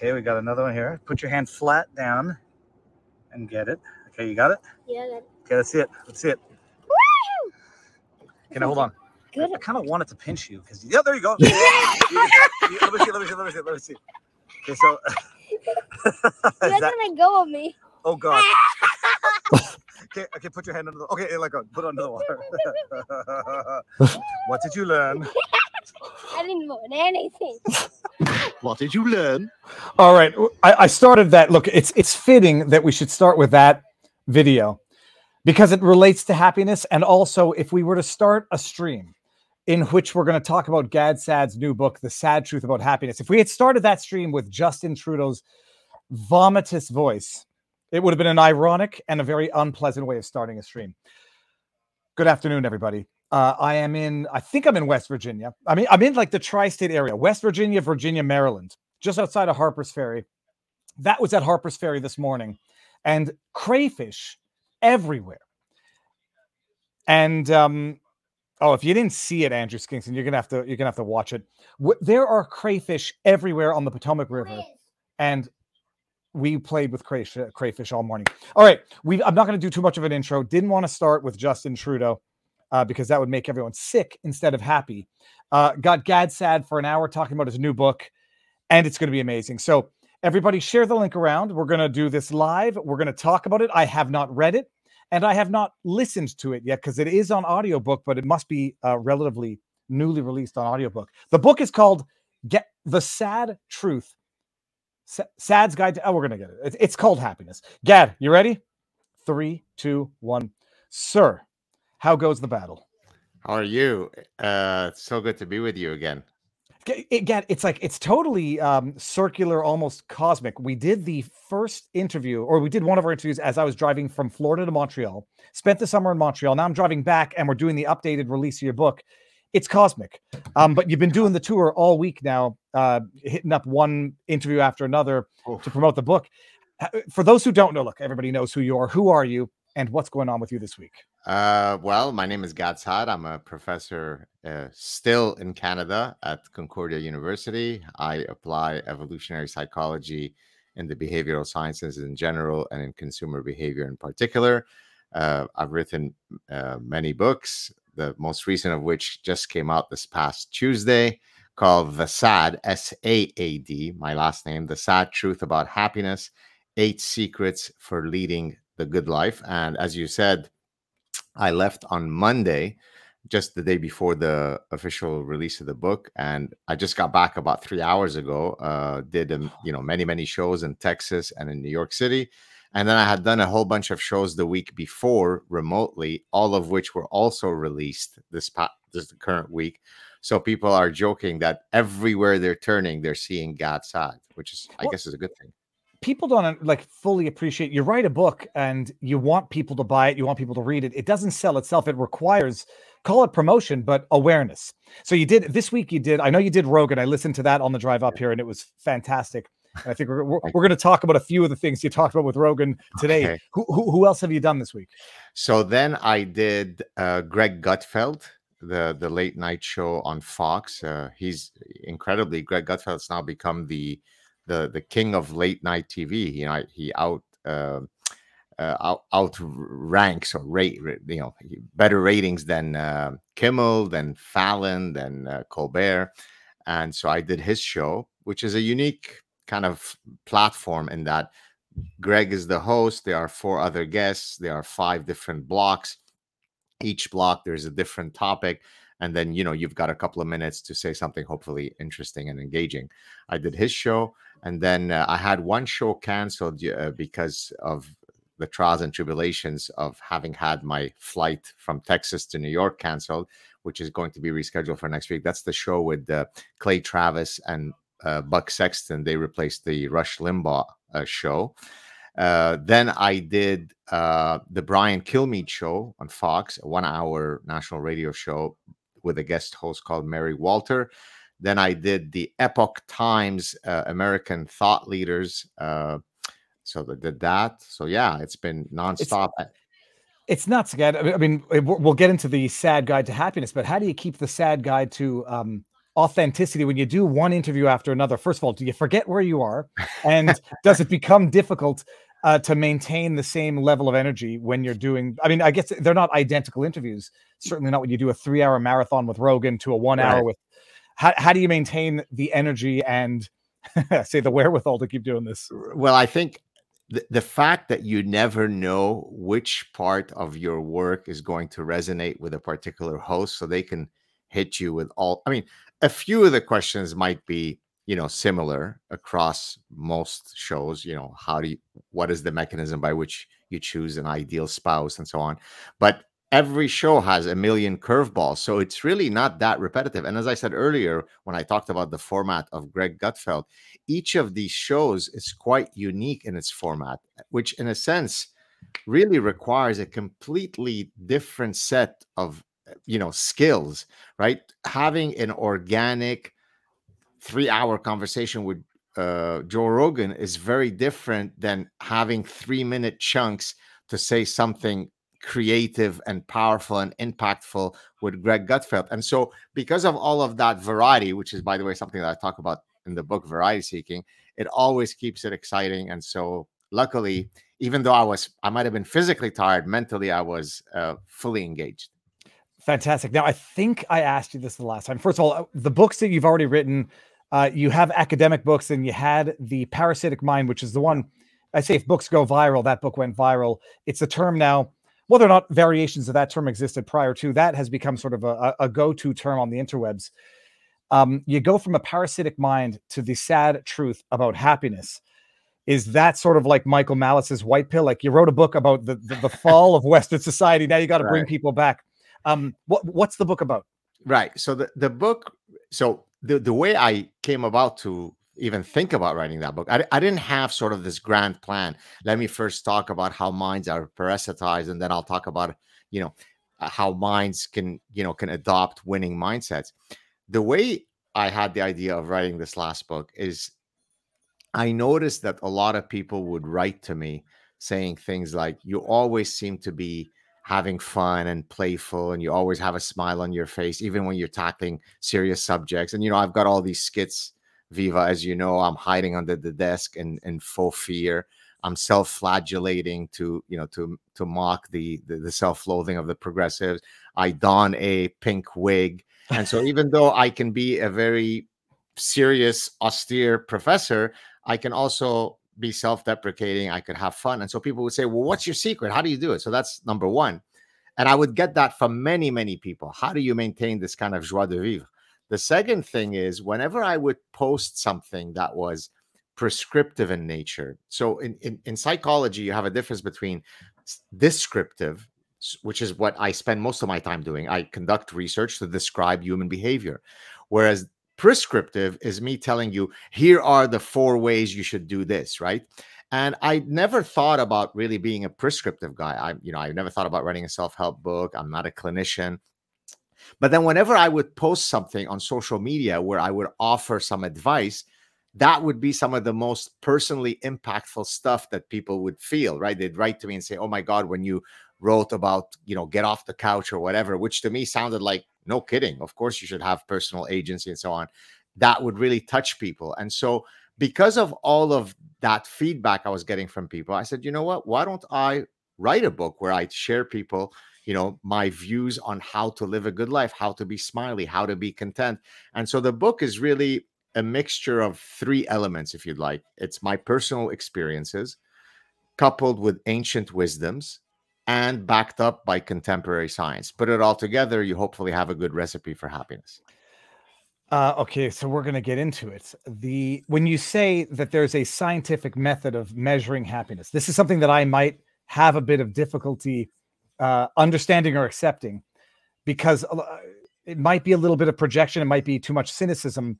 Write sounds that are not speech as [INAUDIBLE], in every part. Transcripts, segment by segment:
Okay, we got another one here. Put your hand flat down and get it. Okay, you got it? Yeah, that. Okay, let's see it. Let's see it. Okay, now hold on. Good. I kind of wanted to pinch you because yeah, there you go. [LAUGHS] You- you- let me see. Let me see. Let me see. Let me see. Okay, so [LAUGHS] You're that, gonna go with me. oh god. [LAUGHS] Okay, okay, put your hand under the okay, let go. Put it under the water. what did you learn? I didn't learn anything. What did you learn? All right, I, I started that. Look, it's it's fitting that we should start with that video because it relates to happiness, and also if we were to start a stream in which we're going to talk about Gad Saad's new book, The Saad Truth About Happiness. If we had started that stream with Justin Trudeau's vomitous voice, it would have been an ironic and a very unpleasant way of starting a stream. Good afternoon, everybody. Uh, I am in, I think I'm in West Virginia. I mean, I'm in like the tri state area West Virginia, Virginia, Maryland, just outside of Harper's Ferry. That was at Harper's Ferry this morning, and crayfish everywhere. And um, oh, if you didn't see it, Andrew Skinkson, you're gonna have to you're gonna have to watch it. Wh- There are crayfish everywhere on the Potomac River, and we played with crayfish, crayfish all morning. All right, we I'm not going to do too much of an intro. Didn't want to start with Justin Trudeau uh, because that would make everyone sick instead of happy. Uh, got Gad Saad for an hour talking about his new book, and it's going to be amazing. So everybody, share the link around. We're going to do this live. We're going to talk about it. I have not read it, and I have not listened to it yet because it is on audiobook, but it must be uh, relatively newly released on audiobook. The book is called "Get the Saad Truth." Sa- Saad's Guide to. Oh, we're gonna get it. It's called Happiness. Gad, you ready? Three, two, one. Sir, how goes the battle? How are you? Uh, so good to be with you again. Again, it's like it's totally um, circular, almost cosmic. We did the first interview, or we did one of our interviews as I was driving from Florida to Montreal. Spent the summer in Montreal. Now I'm driving back, and we're doing the updated release of your book. It's cosmic. Um, but you've been doing the tour all week now, uh, hitting up one interview after another to promote the book. Uh, For those who don't know, look, everybody knows who you are. Who are you, and what's going on with you this week? Uh, well, my name is Gad Saad. I'm a professor uh, still in Canada at Concordia University. I apply evolutionary psychology in the behavioral sciences in general and in consumer behavior in particular. Uh, I've written uh, many books, the most recent of which just came out this past Tuesday, called The Saad, S A A D, my last name, The Saad Truth About Happiness Eight Secrets for Leading the Good Life. And as you said, I left on Monday, just the day before the official release of the book, and I just got back about three hours ago. Uh, did um, you know many many shows in Texas and in New York City, and then I had done a whole bunch of shows the week before remotely, all of which were also released this pa- this current week. So people are joking that everywhere they're turning, they're seeing Gad Saad, which is I Well, guess is a good thing. People don't like fully appreciate you write a book and you want people to buy it you want people to read it it doesn't sell itself it requires call it promotion but awareness. So you did this week you did i know you did rogan i listened to that on the drive up here and it was fantastic. And i think we're, we're, [LAUGHS] we're going to talk about a few of the things you talked about with rogan today. Okay. who, who, who else have you done this week? So then I did uh, Greg Gutfeld, the the late night show on Fox. Uh, he's incredibly Greg Gutfeld's now become the the the king of late night TV. You know, he out. Uh, uh, out, out ranks or rate you know better ratings than uh, Kimmel, than Fallon, than uh, Colbert, and so I did his show, which is a unique kind of platform in that Greg is the host. There are four other guests. There are five different blocks. Each block there's a different topic, and then you know you've got a couple of minutes to say something hopefully interesting and engaging. I did his show, and then uh, I had one show canceled uh, because of the trials and tribulations of having had my flight from Texas to New York canceled, which is going to be rescheduled for next week. That's the show with uh, Clay Travis and uh, Buck Sexton. They replaced the Rush Limbaugh uh, show. Uh, then I did the Brian Kilmeade show on Fox, a one hour national radio show with a guest host called Mary Walter. Then I did the Epoch Times uh, American Thought Leaders. Uh, so I did that. So yeah, it's been nonstop. I- it's nuts again I mean- i mean we'll we'll get into the sad guide to happiness but how do you keep the sad guide to um authenticity when you do one interview after another? First of all, do you forget where you are, and does it become difficult uh, to maintain the same level of energy when you're doing? I mean, I guess they're not identical interviews. Certainly not when you do a three-hour marathon with Rogan to a one-hour Right. with. How how do you maintain the energy and [LAUGHS] say the wherewithal to keep doing this? Well, I think the, the fact that you never know which part of your work is going to resonate with a particular host, so they can hit you with all. I mean, a few of the questions might be, you know, similar across most shows. You know, how do you, what is the mechanism by which you choose an ideal spouse and so on, but every show has a million curveballs so it's really not that repetitive. And as i said earlier when i talked about the format of greg gutfeld each of these shows is quite unique in its format, which, in a sense, really requires a completely different set of you know skills right? Having an organic three hour conversation with uh, joe rogan is very different than having three minute chunks to say something creative and powerful and impactful with greg gutfeld and so because of all of that variety which is by the way something that i talk about in the book variety seeking it always keeps it exciting and so luckily even though i was i might have been physically tired mentally i was uh, fully engaged Fantastic. Now, I think I asked you this the last time. First of all, uh, the books that you've already written, uh, you have academic books, and you had the Parasitic Mind, which is the one I say if books go viral, that book went viral. It's a term now. Whether or not variations of that term existed prior to that has become sort of a, a go-to term on the interwebs. Um, you go from a parasitic mind to the sad truth about happiness. Is that sort of like Michael Malice's white pill? Like you wrote a book about the the, the fall of Western society. Now you got to bring people back. Um, what what's the book about? right so the, the book so the, the way i came about to even think about writing that book. I, I didn't have sort of this grand plan let me first talk about how minds are parasitized and then i'll talk about you know uh, how minds can you know can adopt winning mindsets. The way i had the idea of writing this last book is i noticed that a lot of people would write to me saying things like you always seem to be having fun and playful and you always have a smile on your face even when you're tackling serious subjects and you know i've got all these skits viva as you know i'm hiding under the desk in, in faux fear. I'm self-flagellating to you know to to mock the the, the self-loathing of the progressives. I don a pink wig. And so even [LAUGHS] though i can be a very serious austere professor i can also be self-deprecating. I could have fun. And so people would say well what's your secret? How do you do it? So that's number one. And i would get that from many many people. How do you maintain this kind of joie de vivre the second thing is whenever i would post something that was prescriptive in nature so in, in, in psychology you have a difference between descriptive which is what i spend most of my time doing. I conduct research to describe human behavior whereas prescriptive is me telling you here are the four ways you should do this right? And i never thought about really being a prescriptive guy. I you know i never thought about writing a self-help book. I'm not a clinician but then whenever i would post something on social media where i would offer some advice that would be some of the most personally impactful stuff that people would feel right? They'd write to me and say oh my god when you wrote about you know get off the couch or whatever which to me sounded like no kidding. Of course you should have personal agency and so on. That would really touch people. And so because of all of that feedback i was getting from people i said you know what? Why don't i write a book where i share people you know my views on how to live a good life how to be smiley how to be content. And so the book is really a mixture of three elements if you'd like. It's my personal experiences coupled with ancient wisdoms and backed up by contemporary science. Put it all together you hopefully have a good recipe for happiness. Uh, okay, so we're going to get into it. The when you say that there's a scientific method of measuring happiness, this is something that I might have a bit of difficulty uh, understanding or accepting, because it might be a little bit of projection. It might be too much cynicism.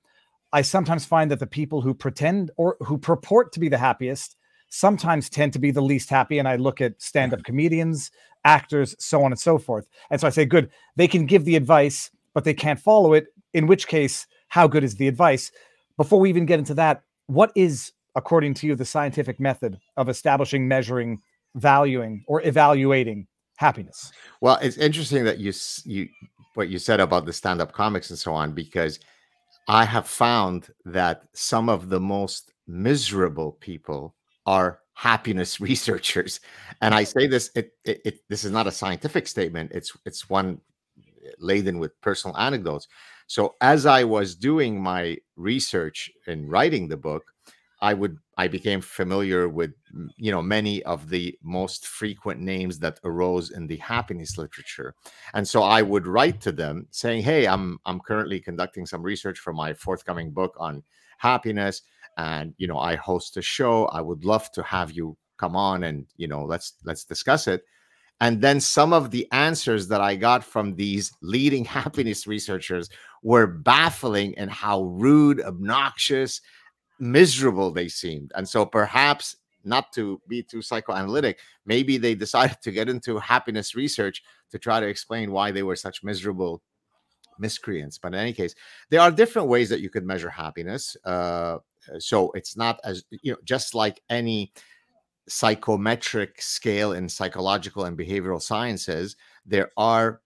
I sometimes find that the people who pretend or who purport to be the happiest sometimes tend to be the least happy. And I look at stand-up comedians, actors, so on and so forth. And so I say, good, they can give the advice, but they can't follow it. In which case, how good is the advice? Before we even get into that, what is, according to you, the scientific method of establishing, measuring, valuing, or evaluating happiness? Well, it's interesting that you you what you said about the stand-up comics and so on because I have found that some of the most miserable people are happiness [LAUGHS] researchers. And I say this, it, it, it, this is not a scientific statement. It's it's one uh, laden with personal anecdotes. So as I was doing my research and writing the book, I would I became familiar with you know many of the most frequent names that arose in the happiness literature, and so I would write to them saying, "Hey, I'm I'm currently conducting some research for my forthcoming book on happiness, and you know I host a show. I would love to have you come on and you know let's let's discuss it." And then some of the answers that I got from these leading [LAUGHS] happiness researchers were baffling and how rude, obnoxious, miserable they seemed. And so perhaps not to be too psychoanalytic, maybe they decided to get into happiness research to try to explain why they were such miserable miscreants. But in any case, there are different ways that you could measure happiness. Uh, so it's not as, you know, just like any psychometric scale in psychological and behavioral sciences, there are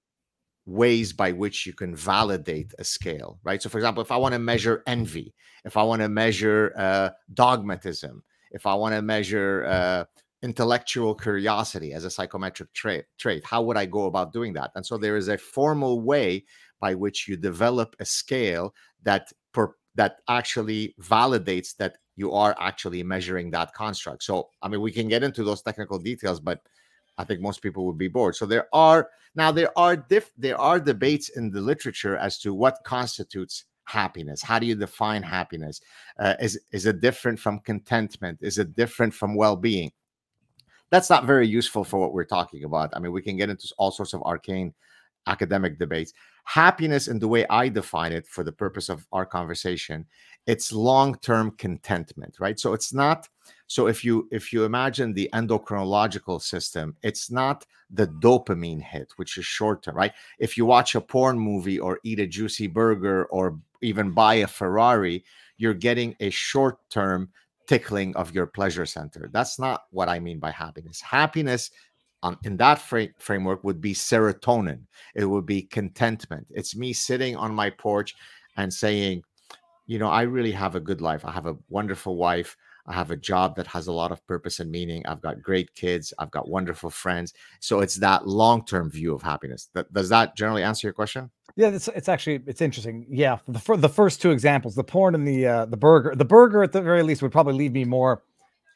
ways by which you can validate a scale, right? So, for example, if I want to measure envy, if I want to measure uh, dogmatism, if I want to measure uh, intellectual curiosity as a psychometric trait, trait, how would I go about doing that? And so, there is a formal way by which you develop a scale that per, that actually validates that you are actually measuring that construct. So, I mean, we can get into those technical details, but I think most people would be bored. So there are now there are diff there are debates in the literature as to what constitutes happiness. How do you define happiness? Uh, is is it different from contentment? Is it different from well-being? That's not very useful for what we're talking about. I mean, we can get into all sorts of arcane academic debates. Happiness, in the way I define it for the purpose of our conversation, it's long-term contentment, right? So it's not so if you if you imagine the endocrinological system, it's not the dopamine hit, which is short term, right? If you watch a porn movie or eat a juicy burger or even buy a Ferrari, you're getting a short term tickling of your pleasure center. That's not what I mean by happiness. Happiness um, in that fra- framework would be serotonin. It would be contentment. It's me sitting on my porch and saying, you know, I really have a good life. I have a wonderful wife. I have a job that has a lot of purpose and meaning. I've got great kids. I've got wonderful friends. So it's that long-term view of happiness. That, does that generally answer your question? Yeah, it's, it's actually it's interesting. Yeah, the the first two examples, the porn and the uh, the burger, the burger at the very least would probably leave me more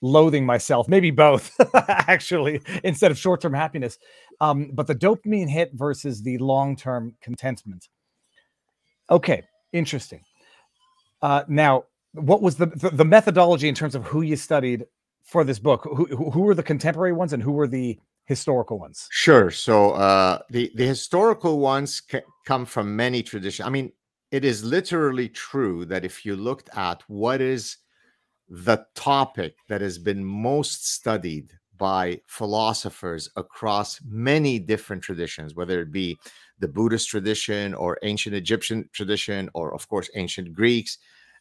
loathing myself, maybe both [LAUGHS] actually, instead of short-term happiness. Um, but the dopamine hit versus the long-term contentment. Okay, interesting. Uh, now, what was the, the, the methodology in terms of who you studied for this book? Who who were the contemporary ones and who were the historical ones? Sure. So uh, the the historical ones ca- come from many traditions. I mean, it is literally true that if you looked at what is the topic that has been most studied by philosophers across many different traditions, whether it be the Buddhist tradition or ancient Egyptian tradition, or of course ancient Greeks.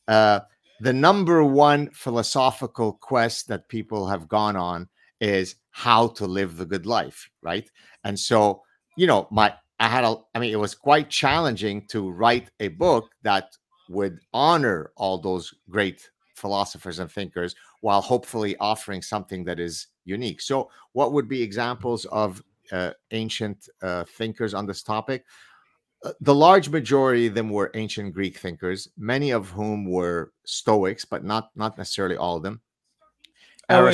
Uh, the number one philosophical quest that people have gone on is how to live the good life, right? And so, you know, my I had a I mean, it was quite challenging to write a book that would honor all those great philosophers and thinkers while hopefully offering something that is unique. So, what would be examples of uh, ancient uh, thinkers on this topic? Uh, the large majority of them were ancient Greek thinkers, many of whom were Stoics, but not not necessarily all of them. Oh,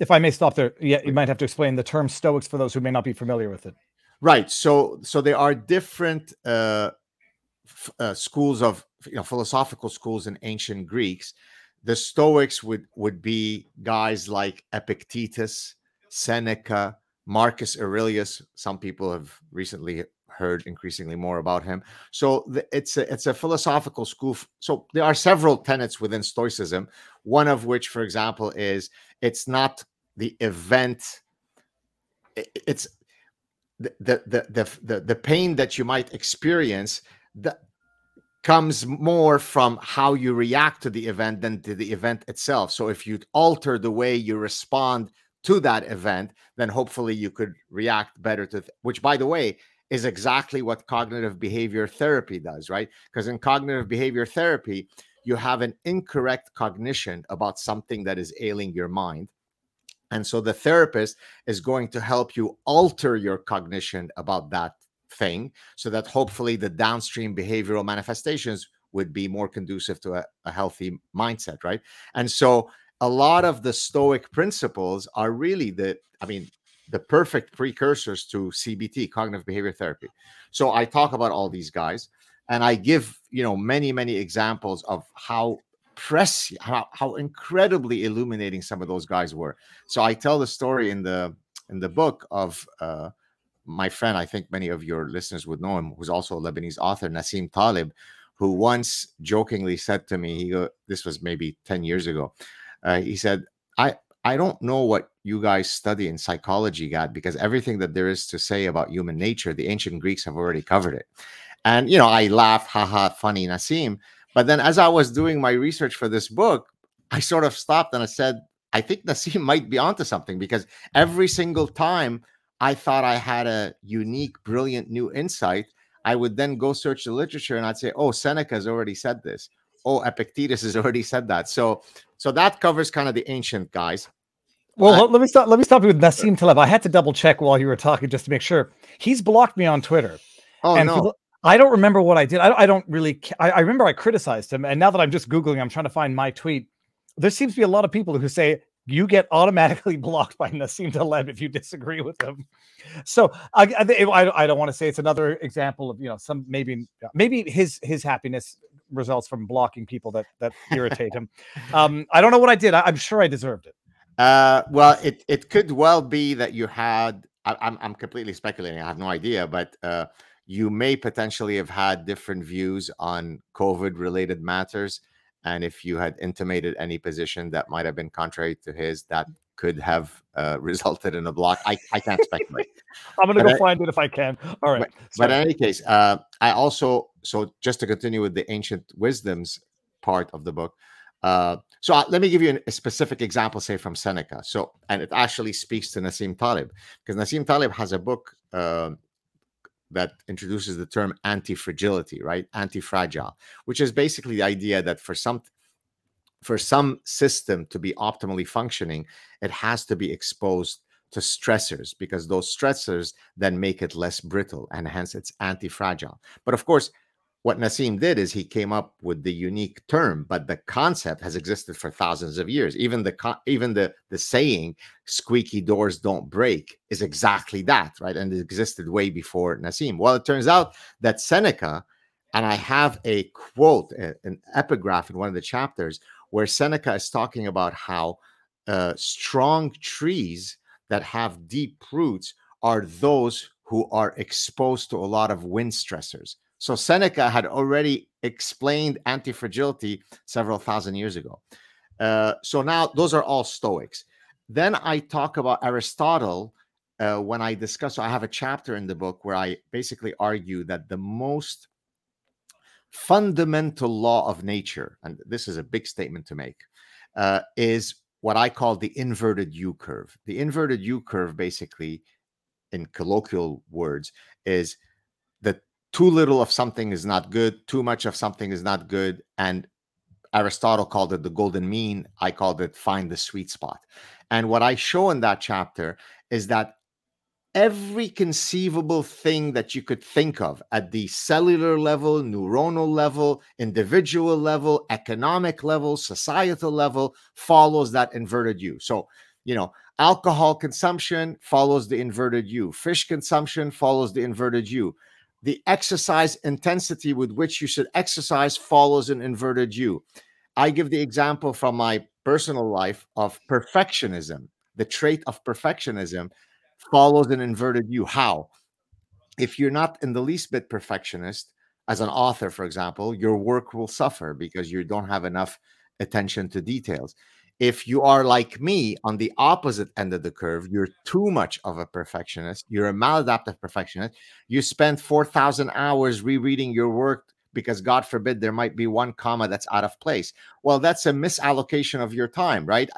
if I may stop there, yeah, you might have to explain the term Stoics for those who may not be familiar with it. Right. So, so there are different uh, f- uh, schools of you know philosophical schools in ancient Greeks. The Stoics would would be guys like Epictetus, Seneca, Marcus Aurelius. Some people have recently heard increasingly more about him. So the, it's a, it's a philosophical school. So there are several tenets within Stoicism. One of which, for example, is it's not the event. It's the the the the, the pain that you might experience that comes more from how you react to the event than to the event itself. So if you alter the way you respond to that event, then hopefully you could react better to. Th- which, by the way, is exactly what cognitive behavior therapy does, right? Because in cognitive behavior therapy, you have an incorrect cognition about something that is ailing your mind. And so the therapist is going to help you alter your cognition about that thing so that hopefully the downstream behavioral manifestations would be more conducive to a, a healthy mindset, right? And so a lot of the Stoic principles are really the, I mean, the perfect precursors to CBT, cognitive behavior therapy. So I talk about all these guys and I give, you know, many, many examples of how press how, how incredibly illuminating some of those guys were. So I tell the story in the in the book of uh my friend, I think many of your listeners would know him, who's also a Lebanese author, Nassim Taleb, who once jokingly said to me, he go, this was maybe 10 years ago. Uh, he said, I, I don't know what you guys study in psychology, Gad, because everything that there is to say about human nature, the ancient Greeks have already covered it. And, you know, I laughed, haha, funny, Nassim. But then as I was doing my research for this book, I sort of stopped and I said, I think Nassim [LAUGHS] might be onto something because every single time I thought I had a unique, brilliant new insight, I would then go search the literature and I'd say, oh, Seneca has already said this. Oh, Epictetus has [LAUGHS] already said that. So, so that covers kind of the ancient guys. Well, uh, I, let me stop. Let me stop you with uh, Nassim Taleb. I had to double check while you were talking just to make sure. He's blocked me on Twitter. Oh and no! I don't remember what I did. I, I don't really. I, I, remember I criticized him, and now that I'm just googling, I'm trying to find my tweet. There seems to be a lot of people who say you get automatically [LAUGHS] blocked by Nassim Taleb if you disagree with him. So I, I, I don't want to say it's another example of you know some maybe maybe his his happiness results from blocking people that that irritate him. Um, I don't know what I did. I, am sure I deserved it. Uh, well, it it could well be that you had. I, I'm I'm completely speculating. I have no idea, but. Uh, you may potentially have had different views on COVID related matters. And if you had intimated any position that might have been contrary to his, that could have uh, [LAUGHS] resulted in a block. I, I can't speculate. [LAUGHS] I'm going to go I, find it if I can. All right. But, but in any case, uh, I also, so just to continue with the ancient wisdoms part of the book, uh, so uh, let me give you an, a specific example, say from Seneca. So, and it actually speaks to Nassim Taleb because Nassim Taleb has a book uh, that introduces the term anti-fragility, right? Anti-fragile, which is basically the idea that for some for some system to be optimally functioning, it has to be exposed to stressors because those stressors then make it less brittle and hence it's anti-fragile. But of course, what Nassim did is he came up with the unique term, but the concept has existed for thousands of years. Even the even the the saying "squeaky doors don't break" is exactly that, right? And it existed way before Nassim. Well, it turns out that Seneca, and I have a quote, an epigraph in one of the chapters where Seneca is talking about how uh, strong trees that have deep roots are those who are exposed to a lot of wind stressors. So Seneca had already explained anti-fragility several thousand years ago. Uh, so now those are all Stoics. Then I talk about Aristotle uh, when I discuss. So I have a chapter in the book where I basically argue that the most fundamental law of nature, and this is a big statement to make, uh, is what I call the inverted U curve. The inverted U curve, basically, in colloquial words, is too little of something is not good, too much of something is not good. And Aristotle called it the golden mean. I called it find the sweet spot. And what I show in that chapter is that every conceivable thing that you could think of at the cellular level, neuronal level, individual level, economic level, societal level follows that inverted U. So, you know, alcohol consumption follows the inverted U, fish consumption follows the inverted U the exercise intensity with which you should exercise follows an inverted U. I give the example from my personal life of perfectionism. The trait of perfectionism follows an inverted U. How? If you're not in the least bit perfectionist, as an author, for example, your work will suffer because you don't have enough attention to details. If you are like me on the opposite end of the curve, you're too much of a perfectionist, you're a maladaptive perfectionist, you spend 4,000 hours rereading your work because God forbid there might be one comma that's out of place. Well, that's a misallocation of your time, right?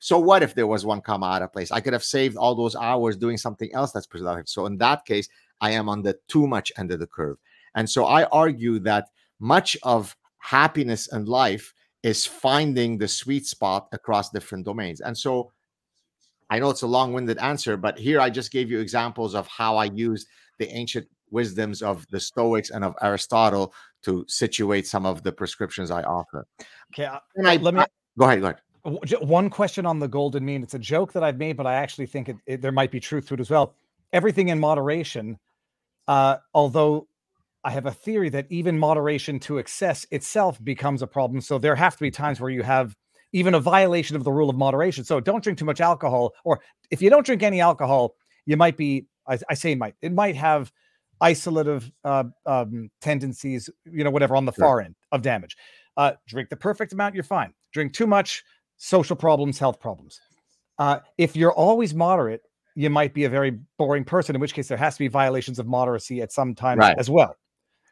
So what if there was one comma out of place? I could have saved all those hours doing something else that's productive. So in that case, I am on the too much end of the curve. And so I argue that much of happiness and life is finding the sweet spot across different domains. And so I know it's a long winded answer, but here I just gave you examples of how I used the ancient wisdoms of the Stoics and of Aristotle to situate some of the prescriptions I offer. Okay, uh, And I, let me I- go ahead, go ahead. one question on the golden mean. It's a joke that I've made, but I actually think it, it- there might be truth to it as well. Everything in moderation, uh, although I have a theory that even moderation to excess itself becomes a problem. So there have to be times where you have even a violation of the rule of moderation. So don't drink too much alcohol, or if you don't drink any alcohol, you might be. I, I say might. It might have isolative uh, um, tendencies, you know, whatever on the Sure. far end of damage. Uh, drink the perfect amount, you're fine. Drink too much, social problems, health problems. Uh, if you're always moderate, you might be a very boring person, in which case there has to be violations of moderacy at some times Right. as well.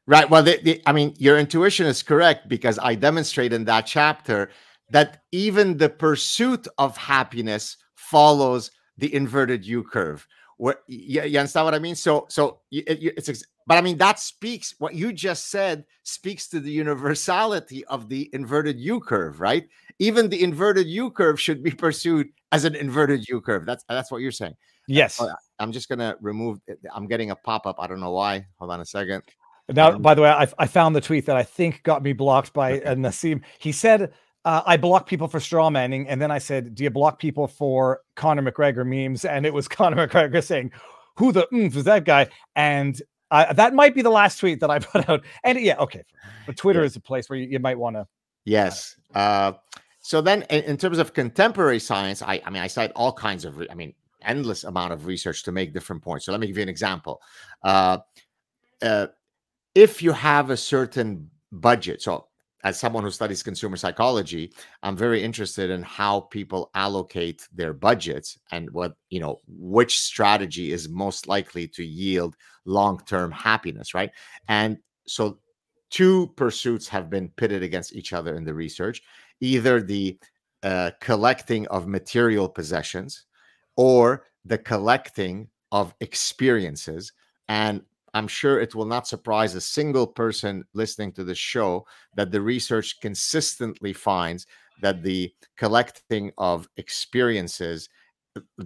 Right. Well, the, the, I mean, your intuition is correct because I demonstrate in that chapter that even the pursuit of happiness follows the inverted U curve. What you, you understand what I mean? So, so it- it's, but I mean that speaks what you just said speaks to the universality of the inverted U curve, right? Even the inverted U curve should be pursued as an inverted U curve. That's that's what you're saying. Yes. Oh, I'm just gonna remove. I'm getting a pop up. I don't know why. Hold on a second. Now, Um, by the way, I, I found the tweet that I think got me blocked by uh, Nassim. He said, uh, I block people for straw manning. And then I said, Do you block people for Conor McGregor memes? And it was [LAUGHS] Conor McGregor saying, Who the oomph was that guy? And uh, that might be the last tweet that I [LAUGHS] put out. And yeah, okay. But Twitter Yeah. is a place where you, you might want to. Yes. Uh, so then, in, in terms of contemporary science, I, I mean, I cite all kinds of, re- I mean, endless amount of research to make different points. So let me give you an example. Uh, uh, if you have a certain budget, so as someone who studies consumer psychology, I'm very interested in how people allocate their budgets and what, you know, which strategy is most likely to yield long term happiness, right? And so two pursuits have been pitted against each other in the research either the uh, collecting of material possessions or the collecting of experiences. And I'm sure it will not surprise a single person listening to this show that the research consistently finds that the collecting of experiences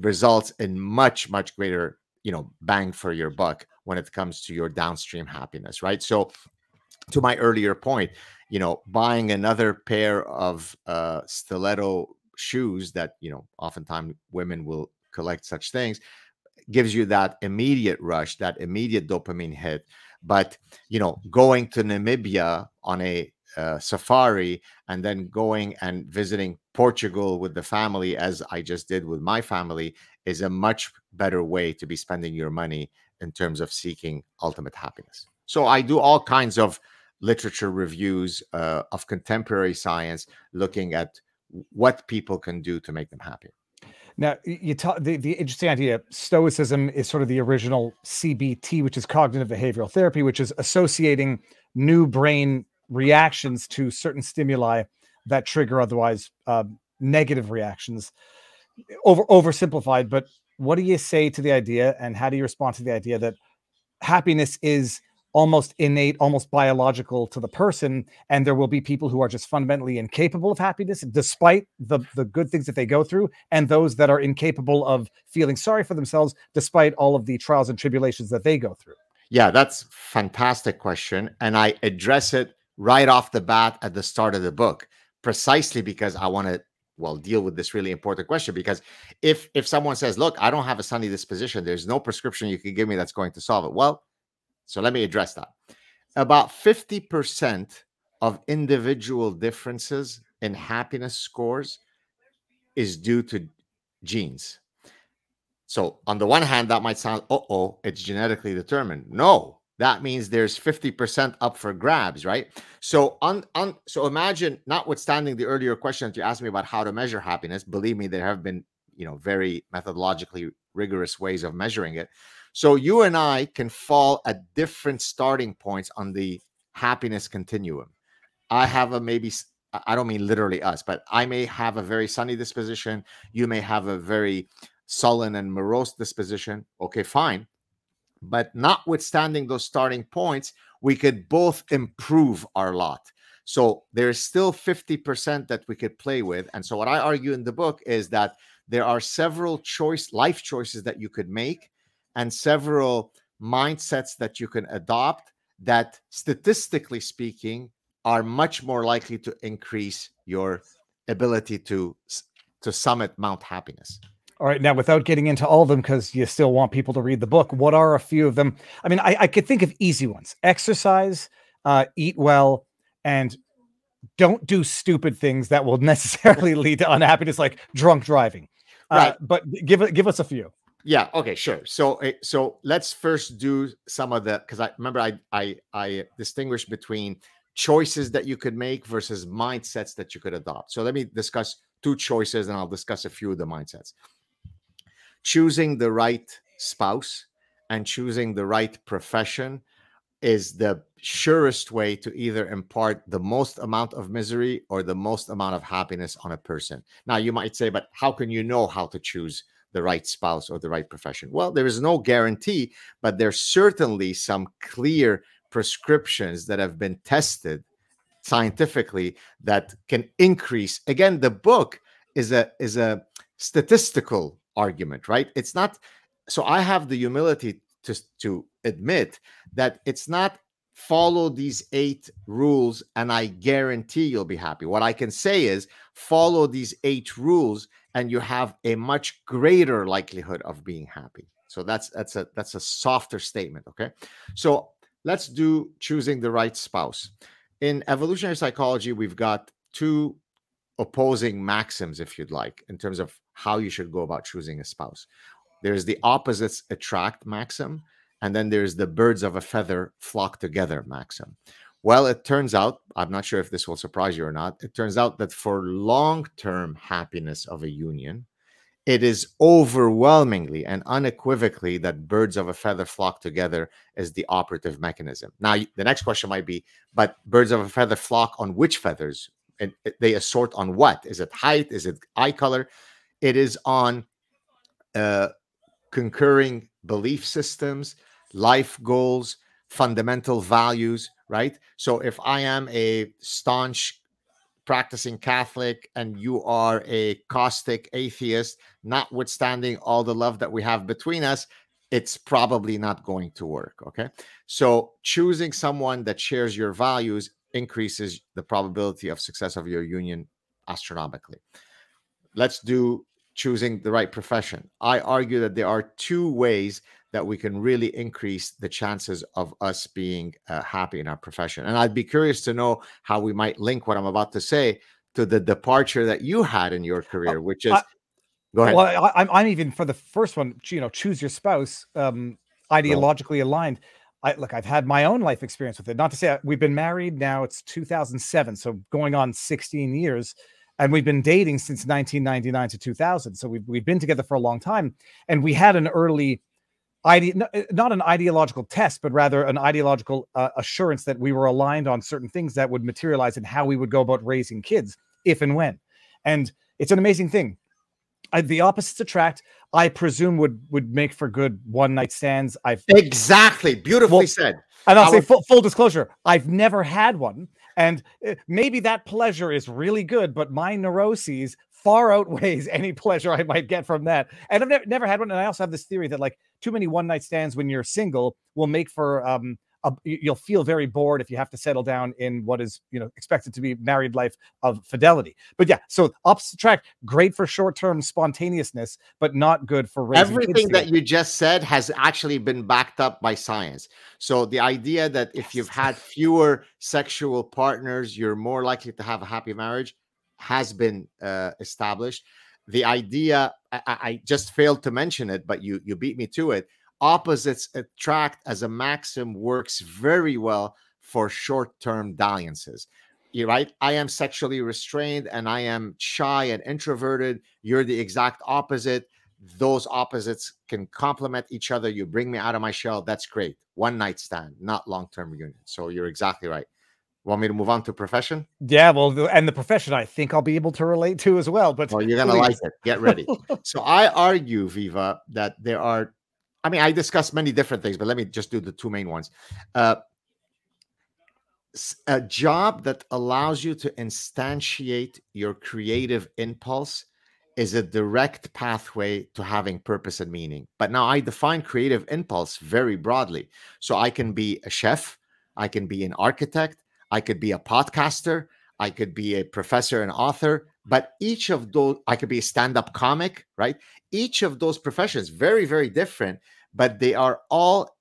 results in much, much greater, you know, bang for your buck when it comes to your downstream happiness, right? So, to my earlier point, you know, buying another pair of uh, stiletto shoes that, you know, oftentimes women will collect such things gives you that immediate rush, that immediate dopamine hit. But, you know, going to Namibia on a uh, safari and then going and visiting Portugal with the family, as I just did with my family, is a much better way to be spending your money in terms of seeking ultimate happiness. So I do all kinds of literature reviews uh, of contemporary science looking at what people can do to make them happy. Now, you talk the, the interesting idea. Stoicism is sort of the original CBT, which is cognitive behavioral therapy, which is associating new brain reactions to certain stimuli that trigger otherwise uh, negative reactions. Over oversimplified, but what do you say to the idea, and how do you respond to the idea that happiness is almost innate, almost biological to the person, and there will be people who are just fundamentally incapable of happiness, despite the the good things that they go through, and those that are incapable of feeling sorry for themselves, despite all of the trials and tribulations that they go through. Yeah, that's fantastic question, and I address it right off the bat at the start of the book, precisely because I want to well deal with this really important question. Because if if someone says, "Look, I don't have a sunny disposition," there's no prescription you can give me that's going to solve it. Well, so let me address that. About 50% of individual differences in happiness scores is due to genes. So, on the one hand, that might sound, uh oh, it's genetically determined. No, that means there's 50% up for grabs, right? So, on, on, so imagine, notwithstanding the earlier question that you asked me about how to measure happiness, believe me, there have been, you know, very methodologically rigorous ways of measuring it. So, you and I can fall at different starting points on the happiness continuum. I have a maybe, I don't mean literally us, but I may have a very sunny disposition. You may have a very sullen and morose disposition. Okay, fine. But notwithstanding those starting points, we could both improve our lot. So there's still 50% that we could play with. And so what I argue in the book is that there are several choice life choices that you could make and several mindsets that you can adopt that statistically speaking are much more likely to increase your ability to to summit mount happiness. All right now without getting into all of them because you still want people to read the book what are a few of them? I mean i, I could think of easy ones. Exercise uh, eat well and don't do stupid things that will [LAUGHS] necessarily lead to unhappiness like drunk driving. Uh, Right. but give give us a few Yeah. Okay. Sure. So, eh, so let's first do some of the because I remember I I I distinguish between choices that you could make versus mindsets that you could adopt. So let me discuss two choices, and I'll discuss a few of the mindsets. Choosing the right spouse and choosing the right profession is the surest way to either impart the most amount of misery or the most amount of happiness on a person. Now, you might say, but how can you know how to choose the right spouse or the right profession? Well, there is no guarantee, but there's certainly some clear prescriptions that have been tested scientifically that can increase. Again, the book is a is a statistical argument, right? It's not so I have the humility to to admit that it's not follow these eight rules and I guarantee you'll be happy. What I can say is follow these eight rules and you have a much greater likelihood of being happy. So that's that's a that's a softer statement, okay? So let's do choosing the right spouse. In evolutionary psychology, we've got two opposing maxims if you'd like in terms of how you should go about choosing a spouse. There's the opposites attract maxim and then there's the birds of a feather flock together maxim. Well, it turns out, I'm not sure if this will surprise you or not, it turns out that for long term happiness of a union, it is overwhelmingly and unequivocally that birds of a feather flock together is the operative mechanism. Now, the next question might be, but birds of a feather flock on which feathers? And they assort on what? Is it height? Is it eye color? It is on uh, concurring belief systems, life goals, fundamental values, right? So if I am a staunch practicing Catholic and you are a caustic atheist, notwithstanding all the love that we have between us, it's probably not going to work. Okay. So choosing someone that shares your values increases the probability of success of your union astronomically. Let's do choosing the right profession. I argue that there are two ways that we can really increase the chances of us being uh, happy in our profession. And I'd be curious to know how we might link what I'm about to say to the departure that you had in your career, which is I- go ahead. Well, I, I'm I'm even for the first one. You know, choose your spouse. Um, ideologically aligned. I look. I've had my own life experience with it. Not to say I- we've been married now. It's 2007, so going on 16 years, and we've been dating since 1999 to 2000. So we've we've been together for a long time, and we had an early. Ide- uh, not an ideological test, but rather an ideological uh, assurance that we were aligned on certain things that would materialize in how we would go about raising kids, if and when. And it's an amazing thing. I, the opposites attract. I presume would would make for good one night stands. I've exactly. Beautifully Well, said. and I'll say full, full disclosure. I've never had one, and uh, maybe that pleasure is really good, but my neuroses far outweighs any pleasure I might get from that. And I've never, never had one. And I also have this theory that like too many one night stands when you're single will make for um. A, you'll feel very bored if you have to settle down in what is you know expected to be married life of fidelity. But yeah, so opposite attract great for short term spontaneousness, but not good for raising Everything that you just said has actually been backed up by science. So the idea that if you've had fewer sexual partners, you're more likely to have a happy marriage has been uh, established. The idea I, I just failed to mention it, but you you beat me to it. Opposites attract as a maxim works very well for short-term dalliances. You're right. I am sexually restrained and I am shy and introverted. You're the exact opposite those opposites can complement each other. You bring me out of my shell. That's great. One night stand, not long term reunion. So you're exactly right. Want me to move on to profession? Yeah, well, and the profession I think I'll be able to relate to as well. But Well, you're going to like it. Get ready. [LAUGHS] so I argue, Viva, that there are I mean, I discussed many different things, but let me just do the two main ones. Uh, a job that allows you to instantiate your creative impulse is a direct pathway to having purpose and meaning. But now I define creative impulse very broadly. So I can be a chef, I can be an architect, I could be a podcaster, I could be a professor and author, but each of those, I could be a stand up comic, right? Each of those professions, very, very different, but they are all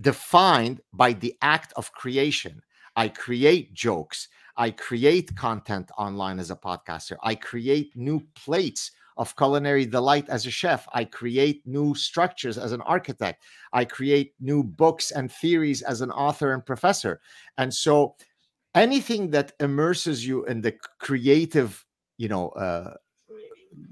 defined by the act of creation. I create jokes. I create content online as a podcaster. I create new plates of culinary delight as a chef. I create new structures as an architect. I create new books and theories as an author and professor. And so anything that immerses you in the creative, you know, uh,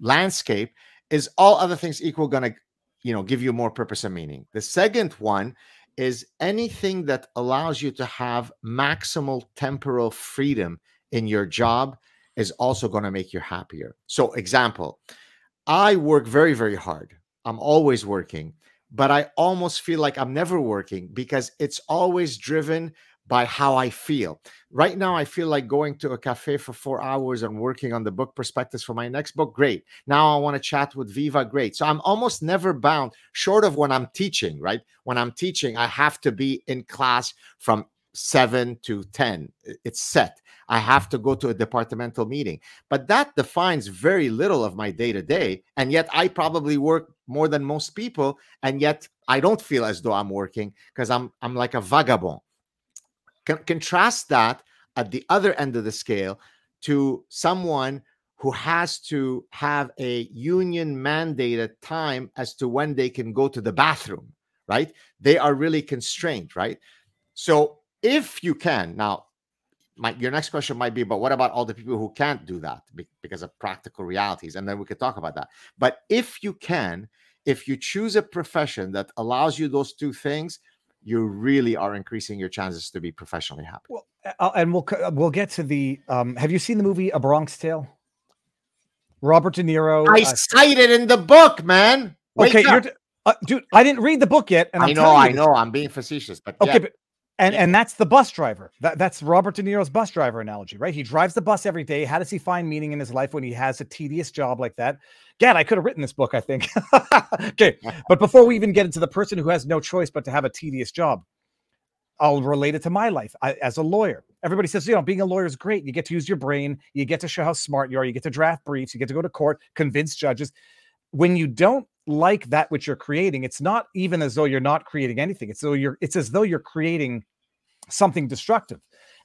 landscape is all other things equal going to, you know, give you more purpose and meaning. The second one is anything that allows you to have maximal temporal freedom in your job is also going to make you happier. So, example, I work very, very hard. I'm always working, but I almost feel like I'm never working because it's always driven by how I feel. Right now, I feel like going to a cafe for four hours and working on the book prospectus for my next book. Great. Now I want to chat with Viva. Great. So I'm almost never bound, short of when I'm teaching, right? When I'm teaching, I have to be in class from seven to 10. It's set. I have to go to a departmental meeting. But that defines very little of my day to day. And yet I probably work more than most people. And yet I don't feel as though I'm working because I'm I'm like a vagabond. Con- contrast that at the other end of the scale to someone who has to have a union mandated time as to when they can go to the bathroom, right? They are really constrained, right? So if you can, now, my, your next question might be, but what about all the people who can't do that because of practical realities? And then we could talk about that. But if you can, if you choose a profession that allows you those two things, you really are increasing your chances to be professionally happy. Well, and we'll we'll get to the. Um, have you seen the movie A Bronx Tale? Robert De Niro. I uh, cited in the book, man. Wake okay, uh, dude. I didn't read the book yet, and I I'm know, telling you I know. I'm being facetious, but Okay, yeah. but and Yeah. and that's the bus driver. That that's Robert De Niro's bus driver analogy, right? He drives the bus every day. How does he find meaning in his life when he has a tedious job like that? Gad, I could have written this book, I think. [LAUGHS] okay, [LAUGHS] but before we even get into the person who has no choice but to have a tedious job, I'll relate it to my life I, as a lawyer. Everybody says, you know, being a lawyer is great. You get to use your brain. You get to show how smart you are. You get to draft briefs. You get to go to court, convince judges. When you don't like that which you're creating, it's not even as though you're not creating anything. It's though you're. It's as though you're creating something destructive.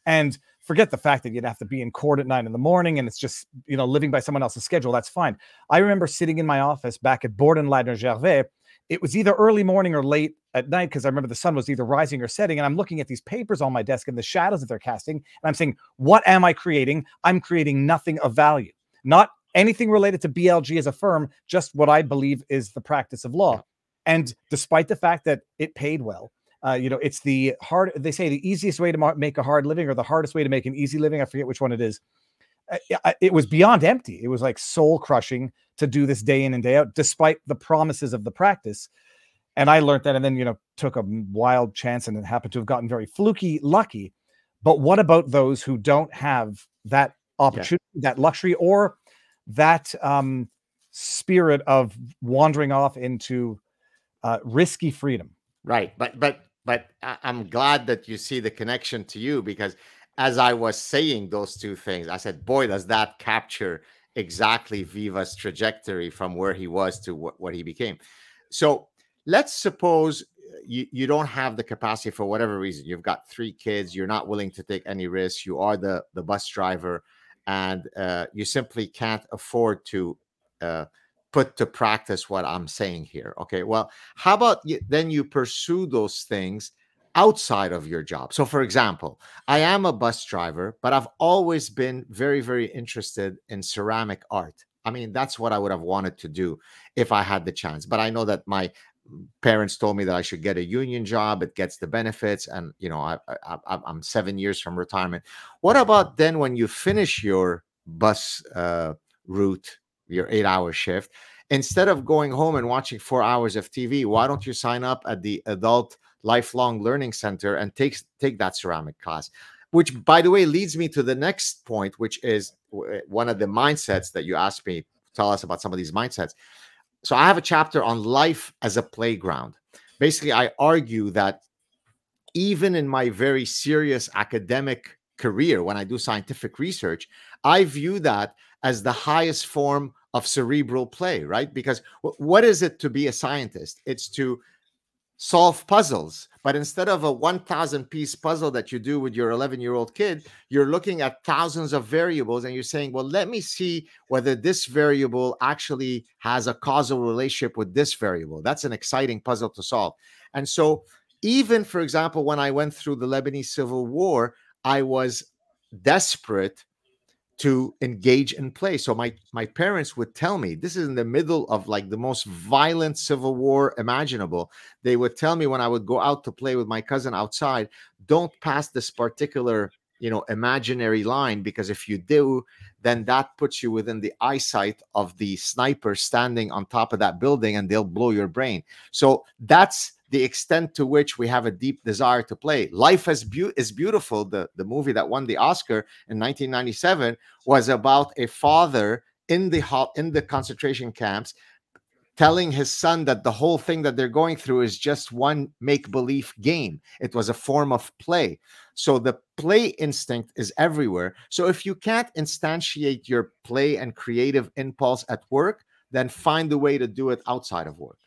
And forget the fact that you'd have to be in court at nine in the morning and it's just you know living by someone else's schedule. That's fine. I remember sitting in my office back at Borden Ladner Gervais. It was either early morning or late at night because I remember the sun was either rising or setting. And I'm looking at these papers on my desk and the shadows that they're casting. And I'm saying, what am I creating? I'm creating nothing of value, not anything related to BLG as a firm, just what I believe is the practice of law. And despite the fact that it paid well, uh, you know, it's the hard, they say the easiest way to ma- make a hard living or the hardest way to make an easy living. I forget which one it is. Uh, it was beyond empty. It was like soul crushing to do this day in and day out, despite the promises of the practice. And I learned that and then, you know, took a wild chance and it happened to have gotten very fluky lucky. But what about those who don't have that opportunity, that luxury, or that um, spirit of wandering off into uh, risky freedom? Right. But but but I'm glad that you see the connection to you because as I was saying those two things, I said, boy, does that capture exactly Viva's trajectory from where he was to what, what he became. So let's suppose uh, you, you don't have the capacity for whatever reason. You've got three kids, you're not willing to take any risks, you are the, the bus driver, and uh, you simply can't afford to uh, put to practice what I'm saying here. Okay. Well, how about you, then you pursue those things outside of your job? So, for example, I am a bus driver, but I've always been very, very interested in ceramic art. I mean, that's what I would have wanted to do if I had the chance. But I know that my parents told me that I should get a union job. It gets the benefits, and you know, I, I, I'm seven years from retirement. What about then when you finish your bus uh, route, your eight-hour shift, instead of going home and watching four hours of TV, why don't you sign up at the Adult Lifelong Learning Center and take take that ceramic class? Which, by the way, leads me to the next point, which is one of the mindsets that you asked me. Tell us about some of these mindsets. So I have a chapter on life as a playground. Basically, I argue that even in my very serious academic career, when I do scientific research, I view that as the highest form of cerebral play, right? Because wh- what is it to be a scientist? It's to solve puzzles. But instead of a 1,000 piece puzzle that you do with your 11 year old kid, you're looking at thousands of variables and you're saying, well, let me see whether this variable actually has a causal relationship with this variable. That's an exciting puzzle to solve. And so, even for example, when I went through the Lebanese civil war, I was desperate to engage in play. So my my parents would tell me this is in the middle of like the most violent civil war imaginable. They would tell me when I would go out to play with my cousin outside, don't pass this particular you know imaginary line because if you do then that puts you within the eyesight of the sniper standing on top of that building and they'll blow your brain so that's the extent to which we have a deep desire to play. Life is, Be- is Beautiful, the, the movie that won the Oscar in 1997, was about a father in the ho- in the concentration camps telling his son that the whole thing that they're going through is just one make believe game. It was a form of play. So the play instinct is everywhere. So if you can't instantiate your play and creative impulse at work, then find a way to do it outside of work.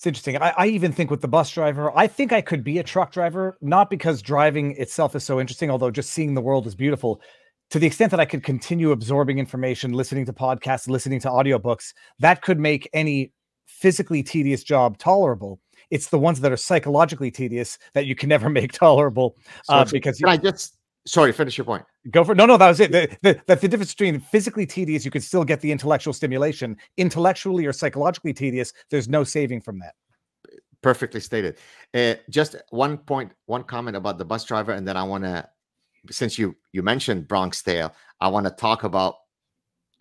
It's interesting. I, I, even think with the bus driver, I think I could be a truck driver, not because driving itself is so interesting, although just seeing the world is beautiful. To the extent that I could continue absorbing information, listening to podcasts, listening to audiobooks, that could make any physically tedious job tolerable. It's the ones that are psychologically tedious that you can never [LAUGHS] make tolerable so uh, because can I just sorry, finish your point. Go for no, no. That was it. The, the, that's the difference between physically tedious. You could still get the intellectual stimulation. Intellectually or psychologically tedious, there's no saving from that. Perfectly stated. Uh, just one point, one comment about the bus driver, and then I want to, since you you mentioned Bronx Tale, I want to talk about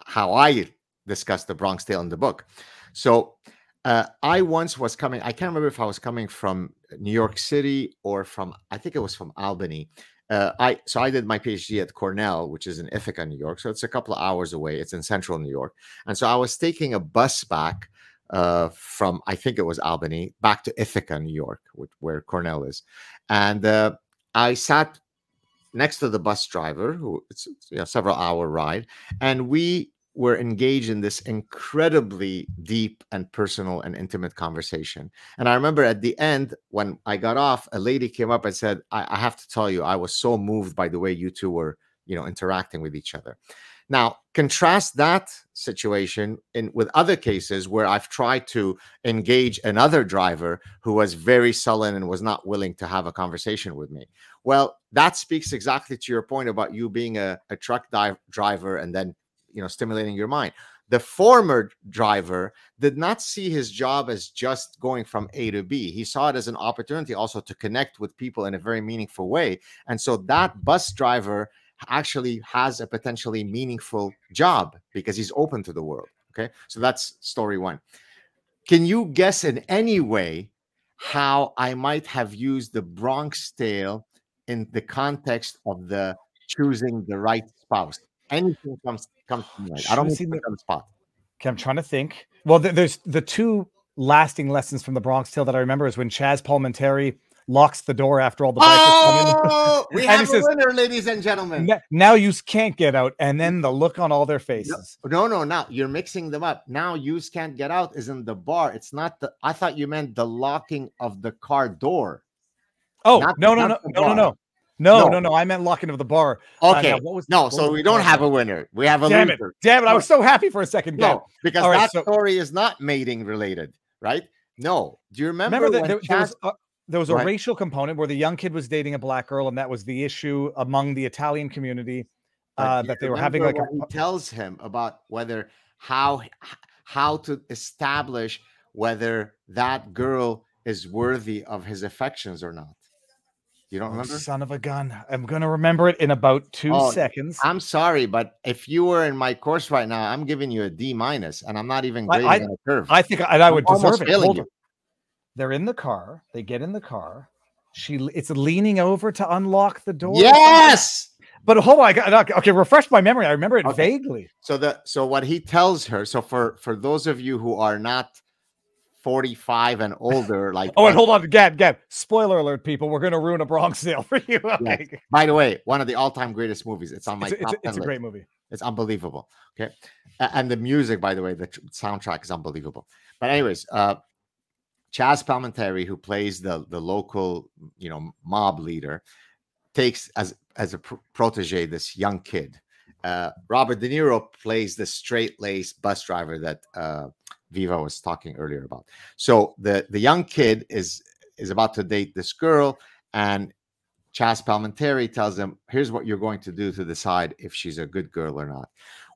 how I discussed the Bronx Tale in the book. So uh, I once was coming. I can't remember if I was coming from New York City or from. I think it was from Albany uh, I so I did my PhD at Cornell, which is in Ithaca, New York. So it's a couple of hours away. It's in central New York, and so I was taking a bus back uh, from I think it was Albany back to Ithaca, New York, which, where Cornell is, and uh, I sat next to the bus driver, who it's, it's you know, several hour ride, and we were engaged in this incredibly deep and personal and intimate conversation. And I remember at the end, when I got off, a lady came up and said, I, I have to tell you, I was so moved by the way you two were, you know, interacting with each other. Now, contrast that situation in with other cases where I've tried to engage another driver who was very sullen and was not willing to have a conversation with me. Well, that speaks exactly to your point about you being a, a truck driver and then you know stimulating your mind the former driver did not see his job as just going from A to B. He saw it as an opportunity also to connect with people in a very meaningful way. And so that bus driver actually has a potentially meaningful job because he's open to the world. Okay. So that's story one. Can you guess in any way how I might have used the Bronx tale in the context of the choosing the right spouse? Anything comes comes to mind. I don't Should've mean seen to the- on the spot. Okay, I'm trying to think. Well, th- there's the two lasting lessons from the Bronx Tale that I remember is when Chaz Palminteri locks the door after all the bikers Oh, we [LAUGHS] And he have a says- winner, ladies and gentlemen. Now you can't get out, and then the look on all their faces. No, no, now you're mixing them up. Now you can't get out is in the bar. It's not the. I thought you meant the locking of the car door. Oh Not- no no no not the no no no no No. no no! I meant locking of the bar. Uh, Okay, now, what was no, what so was we don't have a winner. We have a Damn it! loser. Damn it! I was so happy for a second. No, because All right, that so- story is not mating related, right? No. Do you remember, Remember that there, there was a, there was a ahead. racial component where the young kid was dating a black girl, and that was the issue among the Italian community uh, that they were having like a he tells him about whether how how to establish whether that girl is worthy of his affections or not. You don't Oh, remember? son of a gun. I'm going to remember it in about two Oh, seconds. I'm sorry, but if you were in my course right now, I'm giving you a D minus, and I'm not even grading I- on a curve. I think I, I would almost deserve it. Hold you. They're in the car. They get in the car. She it's leaning over to unlock the door. yes. But hold on. I got, okay, refresh my memory. I remember it Okay. vaguely. So the so what he tells her. So for for those of you who are not 45 and older, [LAUGHS] like Oh, and hold on, Gad, Gad. Spoiler alert, people. We're going to ruin a Bronx [LAUGHS] Tale for you. Like, by the way, one of the all-time greatest movies. It's on my it's, a- it's, 10 it's a great movie. It's unbelievable. Okay. And the music, by the way, the tr- soundtrack is unbelievable. But anyways, uh Chaz Palminteri, who plays the the local, you know, mob leader, takes as as a pr- protege this young kid. Uh, Robert De Niro plays the straight-laced bus driver that uh, Viva was talking earlier about. So the the young kid is is about to date this girl, and Chaz Palminteri tells him, "Here's what you're going to do to decide if she's a good girl or not.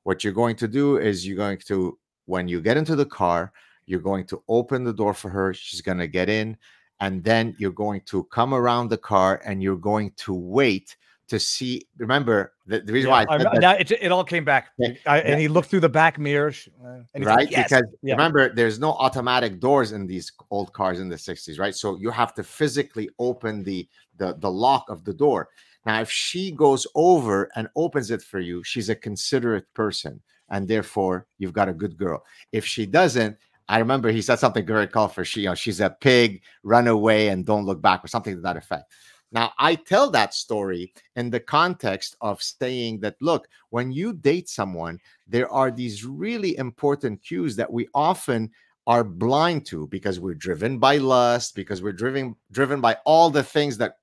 What you're going to do is you're going to, when you get into the car, you're going to open the door for her. She's going to get in, and then you're going to come around the car and you're going to wait to see. Remember the, the reason Yeah, why that, now it, it all came back. Yeah, I, yeah. And he looked through the back mirror. uh, he's like, right? "Yes." Because Yeah. remember, there's no automatic doors in these old cars in the 60s, right? So you have to physically open the the, the lock of the door. Now, if she goes over and opens it for you, she's a considerate person, and therefore you've got a good girl. If she doesn't, I remember he said something very colorful. She, you know, she's a pig, run away and don't look back, or something to that effect. Now, I tell that story in the context of saying that, look, when you date someone, there are these really important cues that we often are blind to because we're driven by lust, because we're driven driven by all the things that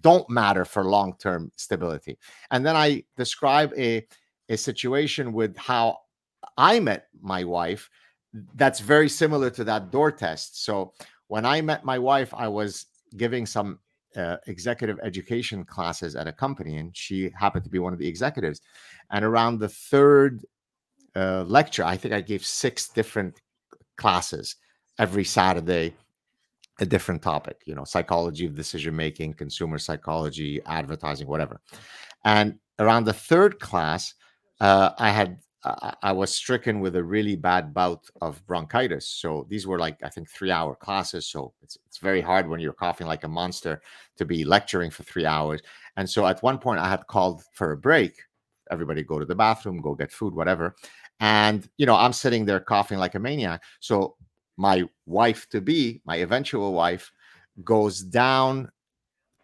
don't matter for long-term stability. And then I describe a a situation with how I met my wife that's very similar to that door test. So when I met my wife, I was giving some uh, executive education classes at a company, and she happened to be one of the executives. And around the third uh, lecture, I think I gave six different classes every Saturday, a different topic, you know, psychology of decision making, consumer psychology, advertising, whatever. And around the third class, uh, I had I was stricken with a really bad bout of bronchitis. So these were like I think three hour classes. So it's it's very hard when you're coughing like a monster to be lecturing for three hours. And so at one point I had called for a break. Everybody go to the bathroom, go get food, whatever. And you know I'm sitting there coughing like a maniac. So my wife to be, my eventual wife, goes down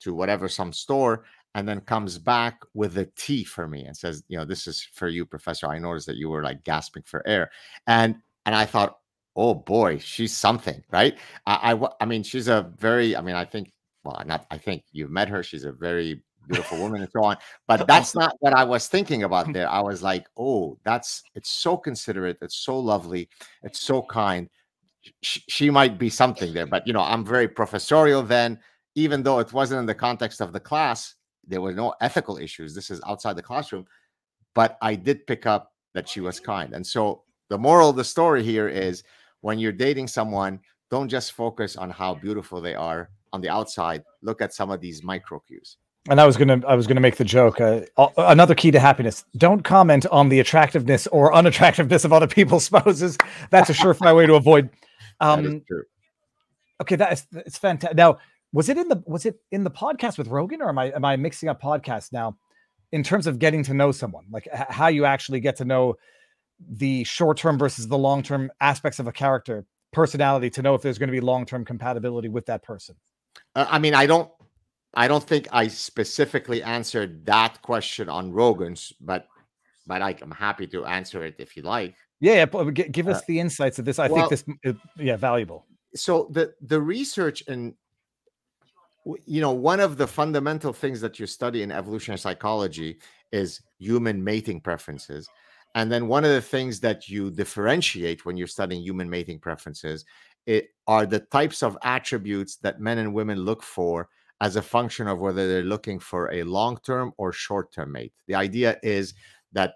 to whatever some store and then comes back with a tea for me and says, you know, this is for you, Professor. I noticed that you were like gasping for air. And and I thought, oh boy, she's something, right? I I, I mean, she's a very, I mean, I think, well, not I think you've met her. She's a very beautiful woman and so on. But [LAUGHS] oh, that's not what I was thinking about [LAUGHS] there. I was like, oh, that's it's so considerate, it's so lovely, it's so kind. Sh- she might be something there, but you know, I'm very professorial then, even though it wasn't in the context of the class there were no ethical issues. This is outside the classroom, but I did pick up that she was kind. And so the moral of the story here is when you're dating someone, don't just focus on how beautiful they are on the outside. Look at some of these micro cues. And I was gonna, I was gonna make the joke. Uh, another key to happiness: don't comment on the attractiveness or unattractiveness of other people's [LAUGHS] spouses. That's a surefire way to avoid. [LAUGHS] Um, true. okay, that is it's fantastic. Now, was it in the was it in the podcast with Rogan, or am I am I mixing up podcasts now? In terms of getting to know someone, like h- how you actually get to know the short term versus the long term aspects of a character, personality, to know if there's going to be long term compatibility with that person. Uh, I mean, I don't, I don't think I specifically answered that question on Rogan's, but, but I, I'm happy to answer it if you like. Yeah, yeah give Uh, us the insights of this. I well- think this, is, yeah, valuable. so the the research and you know one of the fundamental things that you study in evolutionary psychology is human mating preferences and then one of the things that you differentiate when you're studying human mating preferences are the types of attributes that men and women look for as a function of whether they're looking for a long-term or short-term mate the idea is that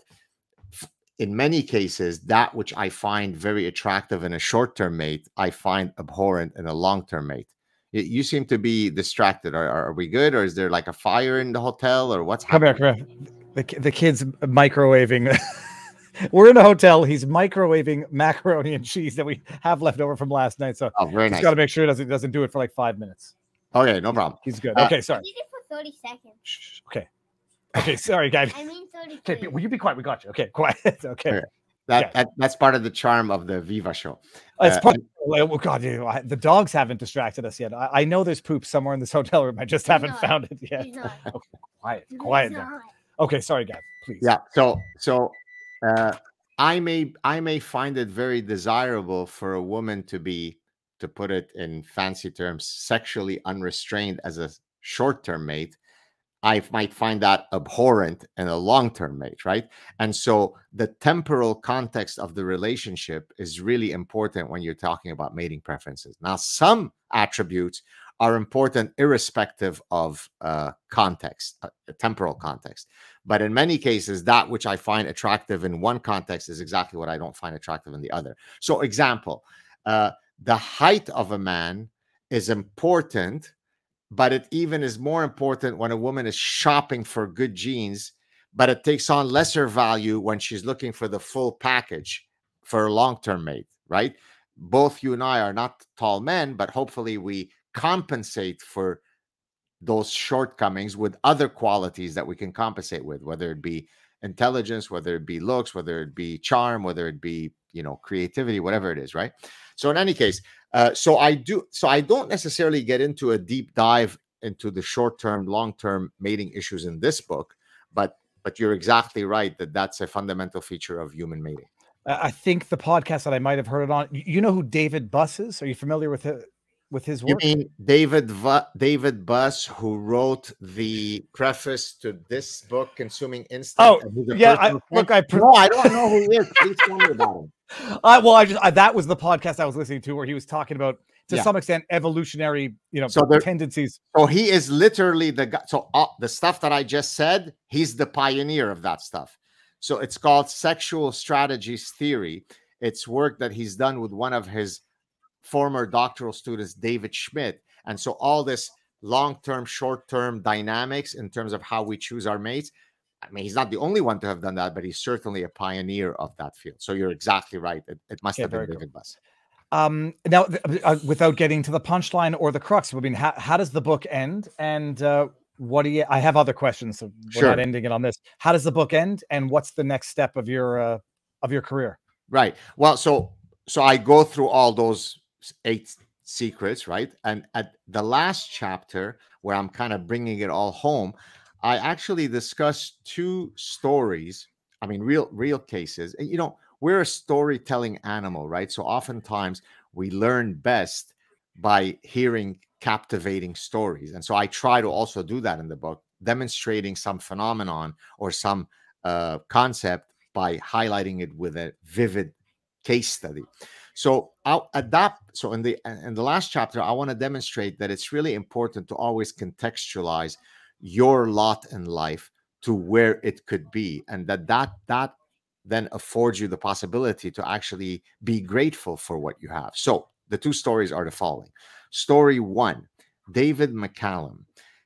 in many cases, that which I find very attractive in a short term mate, I find abhorrent in a long term mate. You, you seem to be distracted. Are, are we good, or is there like a fire in the hotel, or what's Come here, happening? come here. The, the kid's microwaving. [LAUGHS] We're in a hotel. He's microwaving macaroni and cheese that we have left over from last night. So Oh, very he's nice. got to make sure he doesn't doesn't do it for like five minutes. Okay, no problem. He's good. Uh, Okay, I sorry. did it for 30 seconds. Shh, Okay. Okay, sorry, guys. I mean 30 Okay, will you be quiet? We got you. Okay, [LAUGHS] quiet. Okay. Okay. That, Yeah. that that's part of the charm of the Viva show. It's Uh, part oh God, you know, I- the dogs haven't distracted us yet. I, I know there's poop somewhere in this [LAUGHS] hotel room. I just haven't not. found it yet. He's not. [LAUGHS] Quiet, quiet. Okay, sorry, guys. Please. Yeah. So so uh, I may I may find it very desirable for a woman to be, to put it in fancy terms, sexually unrestrained as a short-term mate. I might find that abhorrent in a long-term mate, right? And so the temporal context of the relationship is really important when you're talking about mating preferences. Now, some attributes are important irrespective of uh, context, uh, temporal context. But in many cases, that which I find attractive in one context is exactly what I don't find attractive in the other. So, example, uh, the height of a man is important, but it even is more important when a woman is shopping for good genes, but it takes on lesser value when she's looking for the full package for a long term mate, right? Both you and I are not tall men, but hopefully we compensate for those shortcomings with other qualities that we can compensate with, whether it be intelligence, whether it be looks, whether it be charm, whether it be you know creativity, whatever it is, right? So in any case, uh, so I do, so I don't necessarily get into a deep dive into the short-term, long-term mating issues in this book, but but you're exactly right that that's a fundamental feature of human mating. Uh, I think the podcast that I might have heard it on. You know who David Buss is? Are you familiar with hi- with his You work? mean David Va- David Buss, who wrote the preface to this book, Consuming Instinct? Oh, and who's a yeah, I, look, I pre- No, I don't know who he is. Please tell me about him. [LAUGHS] I, well, I just I, that was the podcast I was listening to where he was talking about to Yeah. some extent evolutionary, you know, So there- tendencies. So he is literally the guy. So uh, the stuff that I just said, he's the pioneer of that stuff. So it's called sexual strategies theory. It's work that he's done with one of his former doctoral students, David Schmitt. And so all this long-term, short-term dynamics in terms of how we choose our mates. I mean, he's not the only one to have done that, but he's certainly a pioneer of that field. So you're exactly right. It, it must Okay, have been very cool. David Buss. Um, now, th- uh, without getting to the punchline or the crux, I mean, how, how does the book end? And uh, what do you? I have other questions. So we're Sure. not ending it on this. How does the book end? And what's the next step of your uh, of your career? Right. Well, so so I go through all those eight secrets, right? And at the last chapter, where I'm kind of bringing it all home, I actually discuss two stories. I mean, real real cases. And you know, we're a storytelling animal, right? So oftentimes we learn best by hearing captivating stories. And so I try to also do that in the book, demonstrating some phenomenon or some uh, concept by highlighting it with a vivid case study. So I'll adapt. So in the in the last chapter, I want to demonstrate that it's really important to always contextualize your lot in life to where it could be, and that that that then affords you the possibility to actually be grateful for what you have. So the two stories are the following. Story one, David McCallum.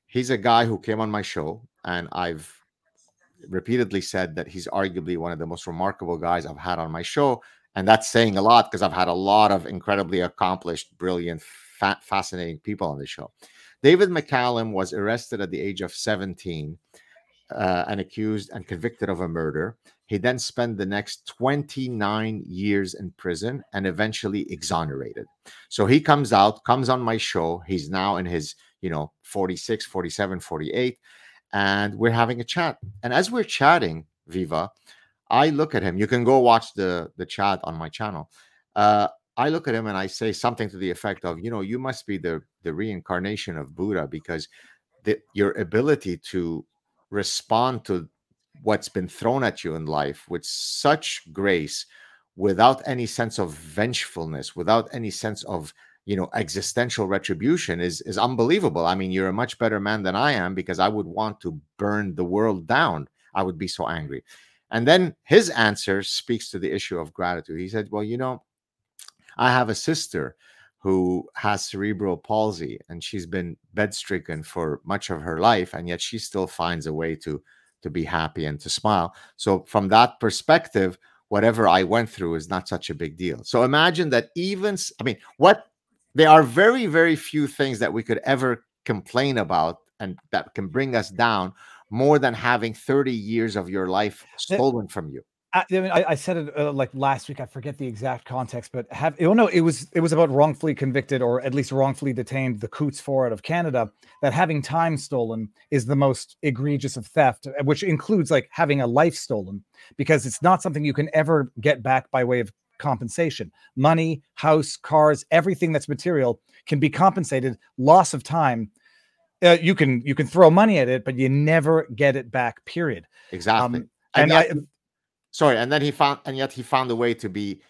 He's a guy who came on my show, and I've repeatedly said that he's arguably one of the most remarkable guys I've had on my show. And that's saying a lot because I've had a lot of incredibly accomplished, brilliant, fa- fascinating people on the show. David McCallum was arrested at the age of 17 uh, and accused and convicted of a murder. He then spent the next 29 years in prison and eventually exonerated. So he comes out, comes on my show. He's now in his, you know, 46, 47, 48 and we're having a chat. And as we're chatting, Viva, I look at him. You can go watch the the chat on my channel. Uh, I look at him and I say something to the effect of, you know, you must be the the reincarnation of Buddha because the, your ability to respond to what's been thrown at you in life with such grace, without any sense of vengefulness, without any sense of you know existential retribution is is unbelievable i mean you're a much better man than i am because i would want to burn the world down i would be so angry and then his answer speaks to the issue of gratitude. He said well you know i have a sister who has cerebral palsy and she's been bedstricken for much of her life and yet she still finds a way to to be happy and to smile. So from that perspective whatever i went through is not such a big deal. So imagine that even I mean what there are very very few things that we could ever complain about and that can bring us down more than having 30 years of your life stolen from you I, I mean, I, I said it uh, like last week. I forget the exact context, but have oh no, it was it was about wrongfully convicted or at least wrongfully detained. The Coutts Four out of Canada that having time stolen is the most egregious of theft, uh, which includes like having a life stolen because it's not something you can ever get back by way of compensation. Money, house, cars, everything that's material can be compensated. Loss of time. Uh, you can you can throw money at it, but you never get it back. Period. exactly Um, and, and yet- I, sorry and then he found and yet he found a way to be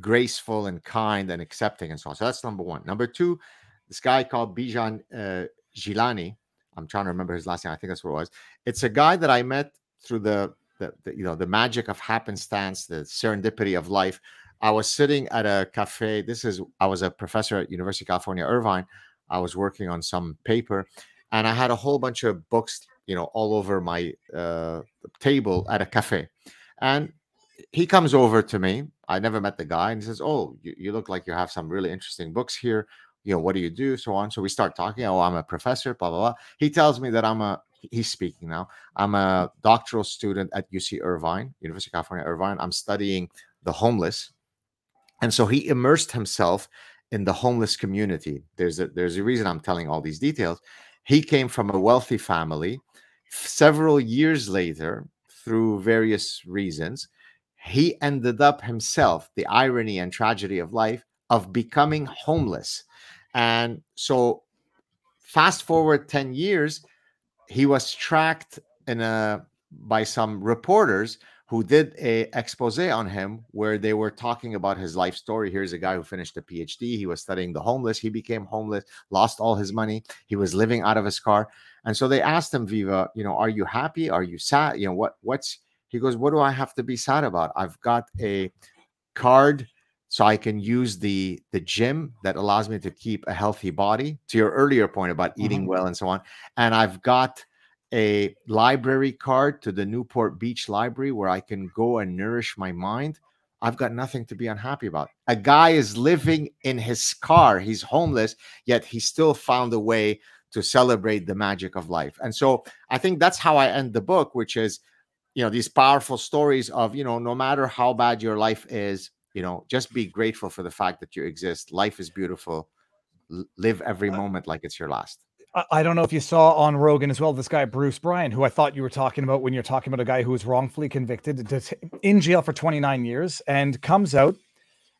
graceful and kind and accepting and so on so that's number one number two this guy called bijan uh, gilani i'm trying to remember his last name i think that's what it was it's a guy that i met through the, the, the you know the magic of happenstance the serendipity of life i was sitting at a cafe this is i was a professor at university of california irvine i was working on some paper and i had a whole bunch of books you know all over my uh, table at a cafe and he comes over to me. I never met the guy, and he says, "Oh, you, you look like you have some really interesting books here. You know, what do you do?" So on. So we start talking. Oh, I'm a professor. Blah blah blah. He tells me that I'm a. He's speaking now. I'm a doctoral student at UC Irvine, University of California, Irvine. I'm studying the homeless, and so he immersed himself in the homeless community. There's a there's a reason I'm telling all these details. He came from a wealthy family. Several years later, through various reasons, he ended up himself, the irony and tragedy of life, of becoming homeless. And so, fast forward 10 years, he was tracked in a by some reporters who did a expose on him where they were talking about his life story. Here's a guy who finished a phd he was studying the homeless. He became homeless lost all his money. He was living out of his car. And so they asked him viva you know are you happy? Are you sad? You know what what's he goes what do i have to be sad about? I've got a card so i can use the the gym that allows me to keep a healthy body. To your earlier point about eating mm-hmm. well and so on. And i've got a library card to the newport beach library where i can go and nourish my mind i've got nothing to be unhappy about. A guy is living in his car. He's homeless yet he still found a way to celebrate the magic of life. And so i think that's how i end the book which is you know these powerful stories of you know no matter how bad your life is you know just be grateful for the fact that you exist. Life is beautiful. L- live every uh, moment like it's your last I- don't know if you saw on Rogan as well this guy Bruce Bryan, who I thought you were talking about when you're talking about a guy who was wrongfully convicted in jail for 29 years and comes out.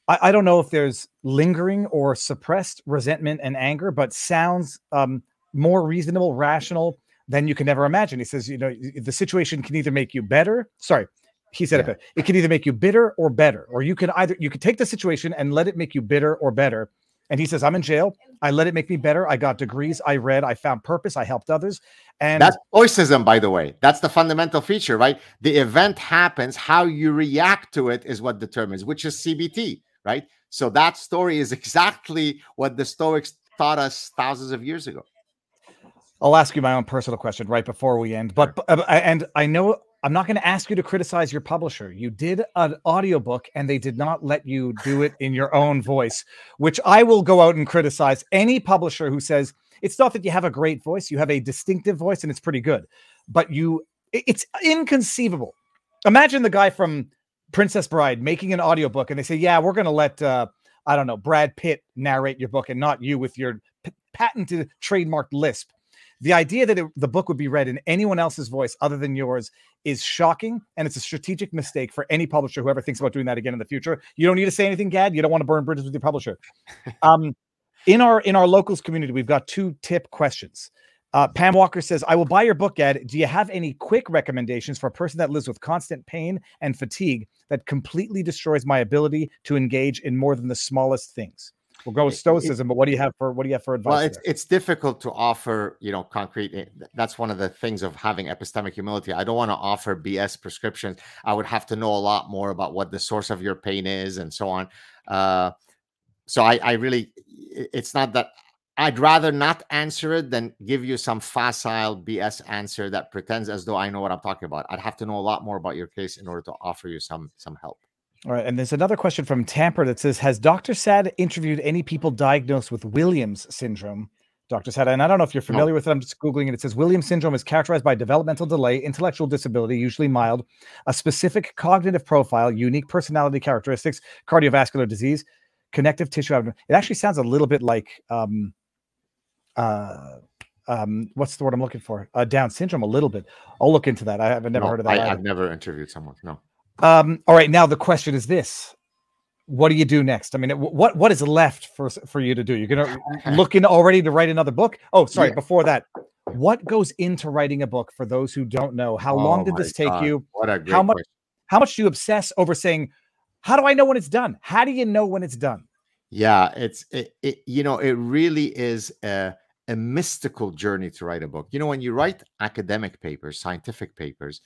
I, I don't know if there's lingering or suppressed resentment and anger, but sounds um, more reasonable, rational than you can ever imagine. He says, you know, the situation can either make you better. Sorry, he said it. Yeah. better. It can either make you bitter or better, or you can either you can take the situation and let it make you bitter or better. And he says, I'm in jail. I let it make me better. I got degrees. I read. I found purpose. I helped others. And that's stoicism by the way that's the fundamental feature right the event happens how you react to it is what determines which is cbt right so that story is [LAUGHS] exactly what the stoics taught us thousands of years ago I'll ask you my own personal question right before we end. But uh, and I know I'm not going to ask you to criticize your publisher. You did an audiobook and they did not let you do it in your own voice, which I will go out and criticize any publisher who says it's not that you have a great voice, you have a distinctive voice and it's pretty good. But you it's inconceivable. Imagine the guy from Princess Bride making an audiobook and they say, "Yeah, we're going to let uh I don't know, Brad Pitt narrate your book and not you with your p- patented trademarked lisp." The idea that it, the book would be read in anyone else's voice other than yours is shocking, and it's a strategic mistake for any publisher who ever thinks about doing that again in the future. You don't need to say anything, Gad. You don't want to burn bridges with your publisher. [LAUGHS] um, in our in our locals community, we've got two tip questions. Uh, Pam Walker says, "I will buy your book, Gad. Do you have any quick recommendations for a person that lives with constant pain and fatigue that completely destroys my ability to engage in more than the smallest things?" We'll go with It- it- stoicism, but what do you have for what do you have for advice? well it's there? it's difficult to offer you know concrete eh, that's one of the things of having epistemic humility i don't want to offer bs prescriptions i would have to know a lot more about what the source of your pain is and so on uh so I, I really, it's not that I'd rather not answer it than give you some facile BS answer that pretends as though I know what I'm talking about. I'd have to know a lot more about your case in order to offer you some some help. All right, and there's another question from Tamper that says, "Has Dr. Saad interviewed any people diagnosed with Williams syndrome?" Dr. Saad, and I don't know if you're familiar with it. I'm just googling it. It says Williams syndrome is characterized by developmental delay, intellectual disability, usually mild, a specific cognitive profile, unique personality characteristics, cardiovascular disease, connective tissue. It actually sounds a little bit like um, uh, um, what's the word I'm looking for? Uh, Down syndrome, a little bit. I'll look into that. I haven't never No, heard of that. I. I've never interviewed someone. No. Um, all right, now the question is this: What do you do next? I mean, what what is left for for you to do? You're gonna [LAUGHS] looking already to write another book? Oh, sorry. Yeah. Before that, what goes into writing a book? For those who don't know, how long Oh did this take God, you? What a great How much? question. How much do you obsess over saying? How do I know when it's done? How do you know when it's done? Yeah, it's it, it you know, it really is a a mystical journey to write a book. You know, when you write academic papers, scientific papers,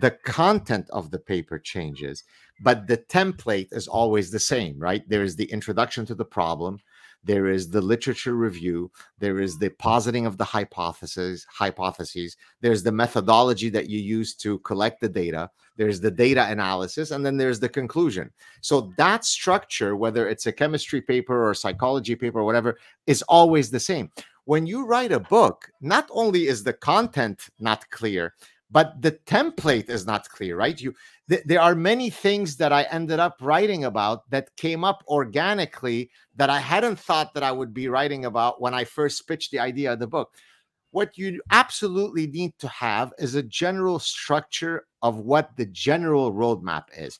the content of the paper changes, but the template is always the same, right? There is the introduction to the problem, there is the literature review, there is the positing of the hypothesis, hypotheses, there's the methodology that you use to collect the data, there's the data analysis, and then there's the conclusion. So that structure, whether it's a chemistry paper or a psychology paper or whatever, is always the same. When you write a book, not only is the content not clear, but the template is not clear, right? You th- there are many things that I ended up writing about that came up organically that I hadn't thought that I would be writing about when I first pitched the idea of the book. What you absolutely need to have is a general structure of what the general roadmap is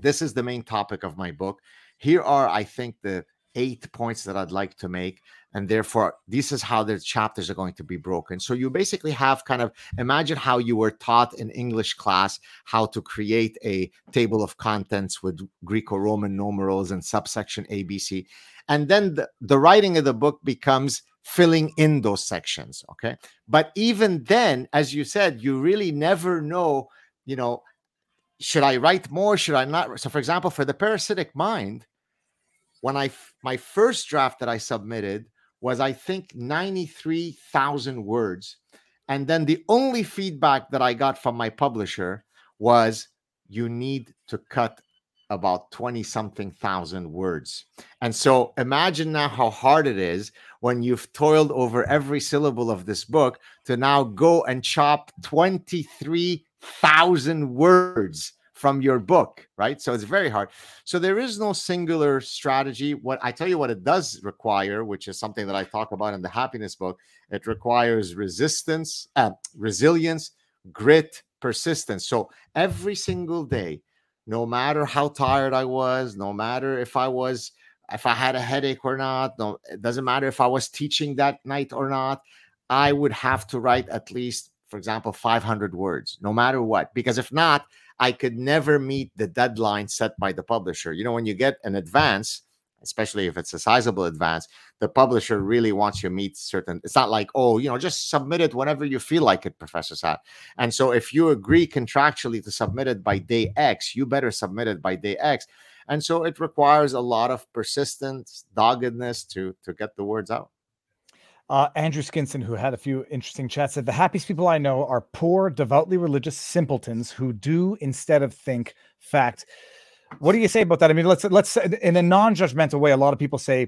this is the main topic of my book. Here are, I think, the eight points that I'd like to make. And therefore, this is how the chapters are going to be broken. So you basically have kind of imagine how you were taught in English class how to create a table of contents with Greco Roman numerals and subsection ABC. And then the, the writing of the book becomes filling in those sections. Okay. But even then, as you said, you really never know, you know, should I write more? Should I not? So, for example, for the parasitic mind, when i my first draft that I submitted was I think ninety three thousand words, and then the only feedback that I got from my publisher was you need to cut about 20 something thousand words. And so imagine now how hard it is when you've toiled over every syllable of this book to now go and chop 23,000 words from your book, right? So it's very hard. So there is no singular strategy. What I tell you what it does require, which is something that I talk about in the happiness book, it requires resistance, uh, resilience, grit, persistence. So every single day, no matter how tired I was, no matter if I was if I had a headache or not, no, it doesn't matter if I was teaching that night or not, I would have to write at least, for example, 500 words, no matter what. Because if not, I could never meet the deadline set by the publisher. You know, when you get an advance, especially if it's a sizable advance, the publisher really wants you to meet certain. It's not like, oh, you know, just submit it whenever you feel like it, Professor Saad. And so if you agree contractually to submit it by day X, you better submit it by day X. And so it requires a lot of persistence, doggedness to to get the words out. Uh, Andrew Skinson, who had a few interesting chats, said the happiest people I know are poor, devoutly religious simpletons who do instead of think. Fact. What do you say about that? I mean, let's let's in a non-judgmental way. A lot of people say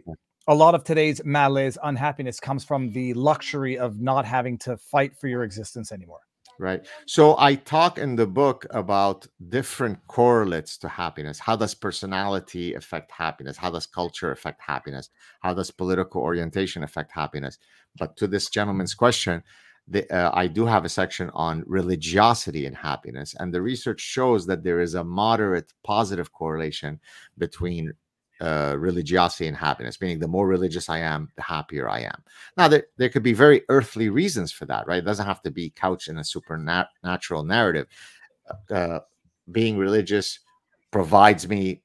a lot of today's malaise, unhappiness comes from the luxury of not having to fight for your existence anymore. Right. So I talk in the book about different correlates to happiness. How does personality affect happiness? How does culture affect happiness? How does political orientation affect happiness? But to this gentleman's question, the, uh, I do have a section on religiosity and happiness. And the research shows that there is a moderate positive correlation between uh, religiosity and happiness, meaning the more religious I am, the happier I am. Now, there, there could be very earthly reasons for that, right? It doesn't have to be couched in a supernatural narrative. Uh, being religious provides me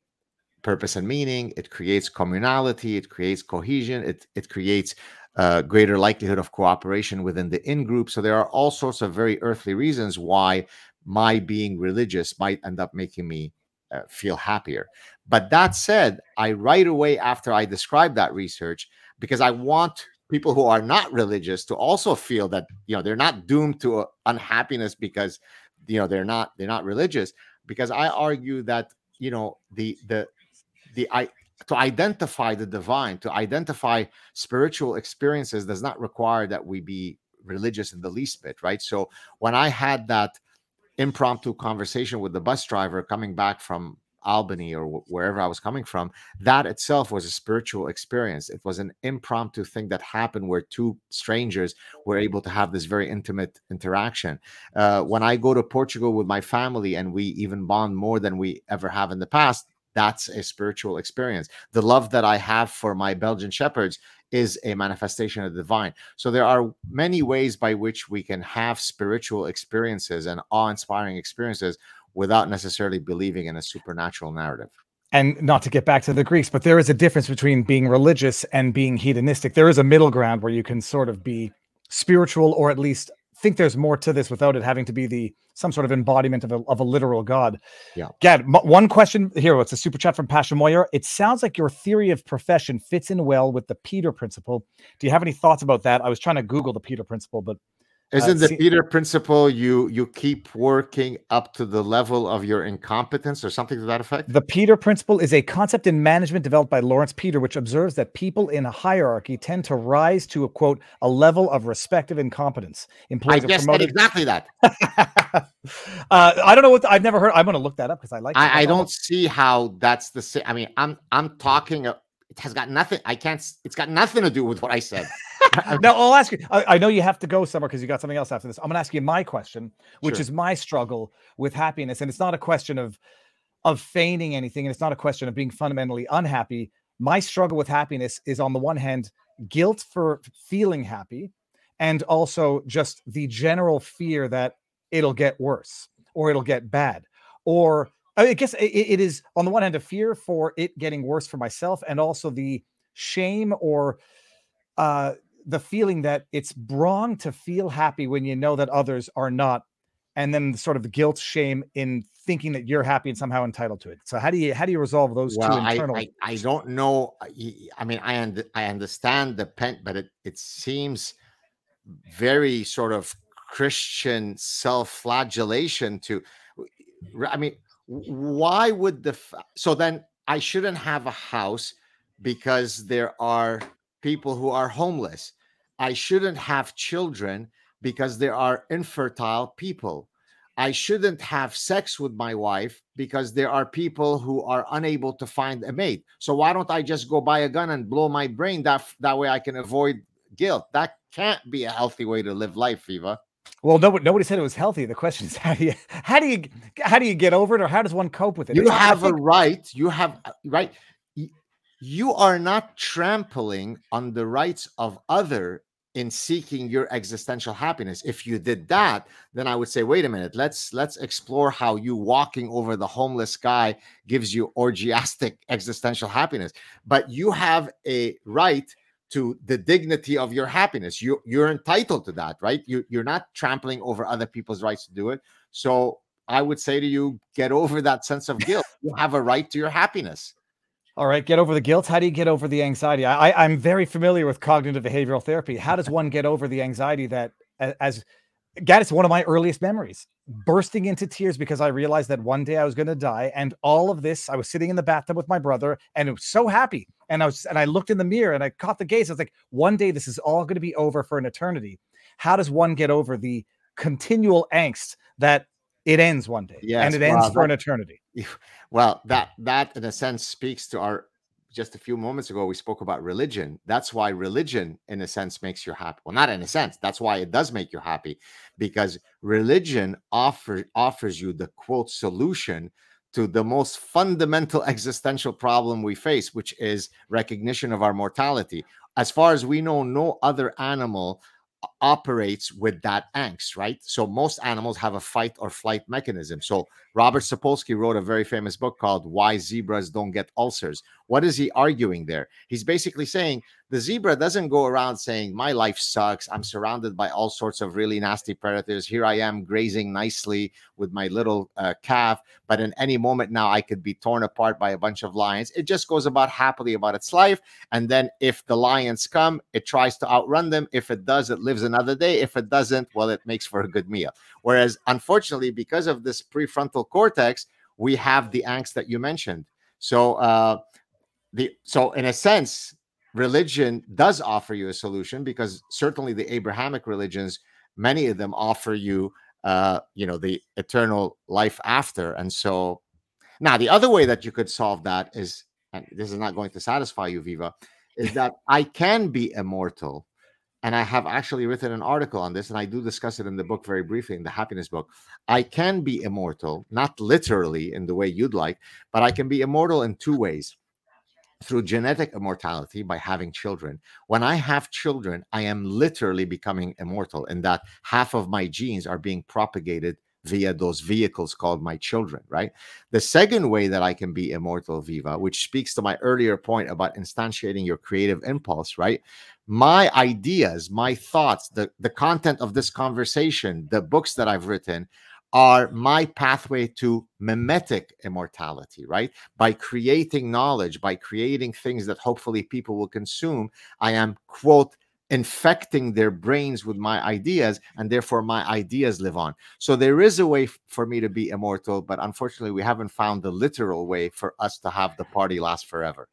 purpose and meaning. It creates communality. It creates cohesion. It it creates uh, greater likelihood of cooperation within the in group. So there are all sorts of very earthly reasons why my being religious might end up making me uh, feel happier. But that said, I right away after I describe that research, because I want people who are not religious to also feel that you know they're not doomed to uh, unhappiness because you know they're not they're not religious. Because i argue that you know the the the i to identify the divine to identify spiritual experiences does not require that we be religious in the least bit right? So when i had that impromptu conversation with the bus driver coming back from Albany or wh- wherever I was coming from, that itself was a spiritual experience. It was an impromptu thing that happened where two strangers were able to have this very intimate interaction. Uh, when I go to Portugal with my family and we even bond more than we ever have in the past, that's a spiritual experience. The love that I have for my Belgian shepherds is a manifestation of the divine. So there are many ways by which we can have spiritual experiences and awe-inspiring experiences without necessarily believing in a supernatural narrative. and not to get back to the Greeks, but there is a difference between being religious and being hedonistic. There is a middle ground where you can sort of be spiritual or at least think there's more to this without it having to be the some sort of embodiment of a, of a literal god. Yeah. Gad, m- one question here. It's a super chat from Pasha Moyer. It sounds like your theory of profession fits in well with the Peter principle. Do you have any thoughts about that? I was trying to Google the Peter principle, but Isn't the Peter principle you you keep working up to the level of your incompetence or something to that effect? The Peter principle is a concept in management developed by Lawrence Peter, which observes that people in a hierarchy tend to rise to a quote a level of respective incompetence. I Employees are guessed promoted. exactly that. [LAUGHS] uh, I don't know what I've never heard. I'm going to look that up because I like. it. I, I don't see how that's the same. I mean, I'm I'm talking. uh, It has got nothing. I can't. It's got nothing to do with what I said. [LAUGHS] Now I'll ask you. I, I know you have to go somewhere because you got something else after this. I'm going to ask you my question, which Sure. is my struggle with happiness, and it's not a question of of feigning anything, and it's not a question of being fundamentally unhappy. My struggle with happiness is on the one hand guilt for feeling happy, and also just the general fear that it'll get worse or it'll get bad, or I guess it, it is on the one hand a fear for it getting worse for myself, and also the shame or uh the feeling that it's wrong to feel happy when you know that others are not and then sort of the guilt shame in thinking that you're happy and somehow entitled to it so how do you how do you resolve those well, two I, internal I I don't know. Uh, i mean, I und- I understand the pen, but it it seems very sort of Christian self-flagellation to. I mean, why would the so then I shouldn't have a house because there are people who are homeless. I shouldn't have children because there are infertile people. I shouldn't have sex with my wife because there are people who are unable to find a mate. So why don't I just go buy a gun and blow my brain that that way I can avoid guilt? That can't be a healthy way to live life, Eva. well nobody, nobody said it was healthy the question is [LAUGHS] how do you how do you how do you get over it or how does one cope with it You It's- have a right. You have uh, right. You are not trampling on the rights of other in seeking your existential happiness. If you did that, then I would say, wait a minute. Let's let's explore how you walking over the homeless guy gives you orgiastic [LAUGHS] existential happiness. But you have a right to the dignity of your happiness. You you're entitled to that, right? You you're not trampling over other people's rights to do it. So I would say to you, get over that sense of guilt. You have a right to your happiness. All right get over the guilt how do you get over the anxiety i i'm very familiar with cognitive behavioral therapy how does one get over the anxiety that as Gad, it's one of my earliest memories bursting into tears because I realized that one day I was going to die. And all of this, I was sitting in the bathtub with my brother and I was so happy. And I was, and I looked in the mirror and I caught the gaze. I was like, one day this is all going to be over for an eternity. How does one get over the continual angst that it ends one day Yes, and it ends for an eternity? Well, that that in a sense speaks to our just a few moments ago we spoke about religion. That's why religion in a sense makes you happy. Well, not in a sense. That's why it does make you happy because religion offers offers you the quote solution to the most fundamental [LAUGHS] existential problem we face, which is recognition of our mortality. As far as we know, no other animal operates with that angst, right? So most animals have a fight or flight mechanism. So Robert Sapolsky wrote a very famous book called Why Zebras Don't Get Ulcers. What is he arguing there? He's basically saying the zebra doesn't go around saying, My life sucks. I'm surrounded by all sorts of really nasty predators. Here I am grazing nicely with my little uh, calf, but in any moment now I could be torn apart by a bunch of lions. It just goes about happily about its life. And then if the lions come, it tries to outrun them. If it does, it lives another day. If it doesn't, well, it makes for a good meal. Whereas, unfortunately, because of this prefrontal cortex, we have the angst that you mentioned. So, uh, the so in a sense, religion does offer you a solution because certainly the Abrahamic religions, many of them offer you, uh, you know, the eternal life after. And so, now the other way that you could solve that is, and this is not going to satisfy you, Viva, is [LAUGHS] that I can be immortal and I have actually written an article on this, and I do discuss it in the book very briefly in the happiness book. I can be immortal, not literally in the way you'd like, but I can be immortal in two ways through genetic immortality by having children. When I have children, I am literally becoming immortal in that half of my genes are being propagated via those vehicles called my children, right? The second way that I can be immortal, Viva, which speaks to my earlier point about instantiating your creative impulse, right? My ideas, my thoughts, the, the content of this conversation, the books that I've written are my pathway to memetic immortality, right? By creating knowledge, by creating things that hopefully people will consume, I am, quote, infecting their brains with my ideas and therefore my ideas live on so there is a way f- for me to be immortal but unfortunately we haven't found the literal way for us to have the party last forever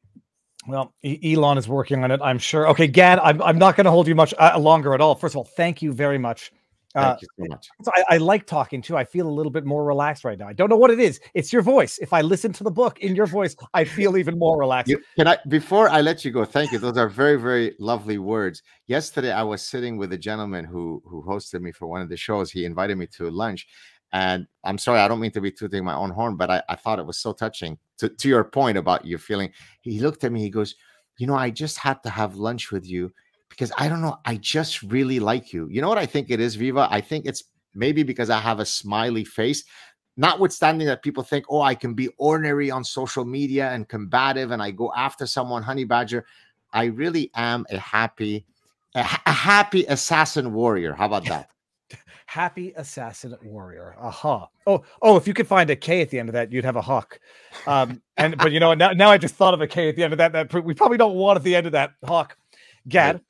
Well, Elon is working on it, I'm sure. Okay, Gad, I'm, I'm not going to hold you much uh, longer at all. First of all, thank you very much. Uh, you so much so I, I like talking too. I feel a little bit more relaxed right now. I don't know what it is. It's your voice. If I listen to the book in your voice, I feel even more relaxed. You, can I before I let you go? Thank you. Those are very very lovely words. Yesterday I was sitting with a gentleman who who hosted me for one of the shows. He invited me to lunch, and I'm sorry I don't mean to be tooting my own horn, but I, I thought it was so touching. To to your point about you feeling, he looked at me. He goes, "You know, I just had to have lunch with you because I don't know. I just really like you. You know what I think it is, Viva? I think it's maybe because I have a smiley face." notwithstanding that people think, oh, I can be ordinary on social media and combative and I go after someone, honey badger. I really am a happy, a, a happy assassin warrior. How about that? [LAUGHS] Happy assassin warrior. Aha. Oh, oh, if you could find a K at the end of that, you'd have a hawk. Um, and but you know, now, now I just thought of a K at the end of that. That we probably don't want at the end of that hawk. Gad,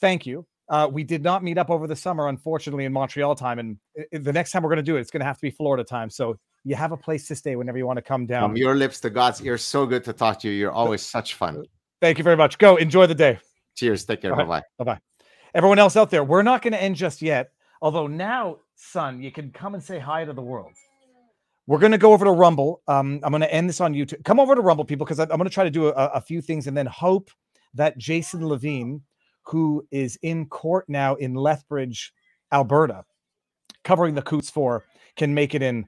thank you. Uh, we did not meet up over the summer, unfortunately, in Montreal time. And the next time we're going to do it, it's going to have to be Florida time. So you have a place to stay whenever you want to come down. From your lips to God's ears, so good to talk to you. You're always such fun. Thank you very much. Go enjoy the day. Cheers. Take care. Right. Bye bye. Bye. Everyone else out there, we're not going to end just yet. Although now, son, you can come and say hi to the world. We're going to go over to Rumble. Um, I'm going to end this on YouTube. Come over to Rumble, people, because I'm going to try to do a, a few things and then hope that Jason Levine, who is in court now in Lethbridge, Alberta, covering the Coutts Four, can make it in.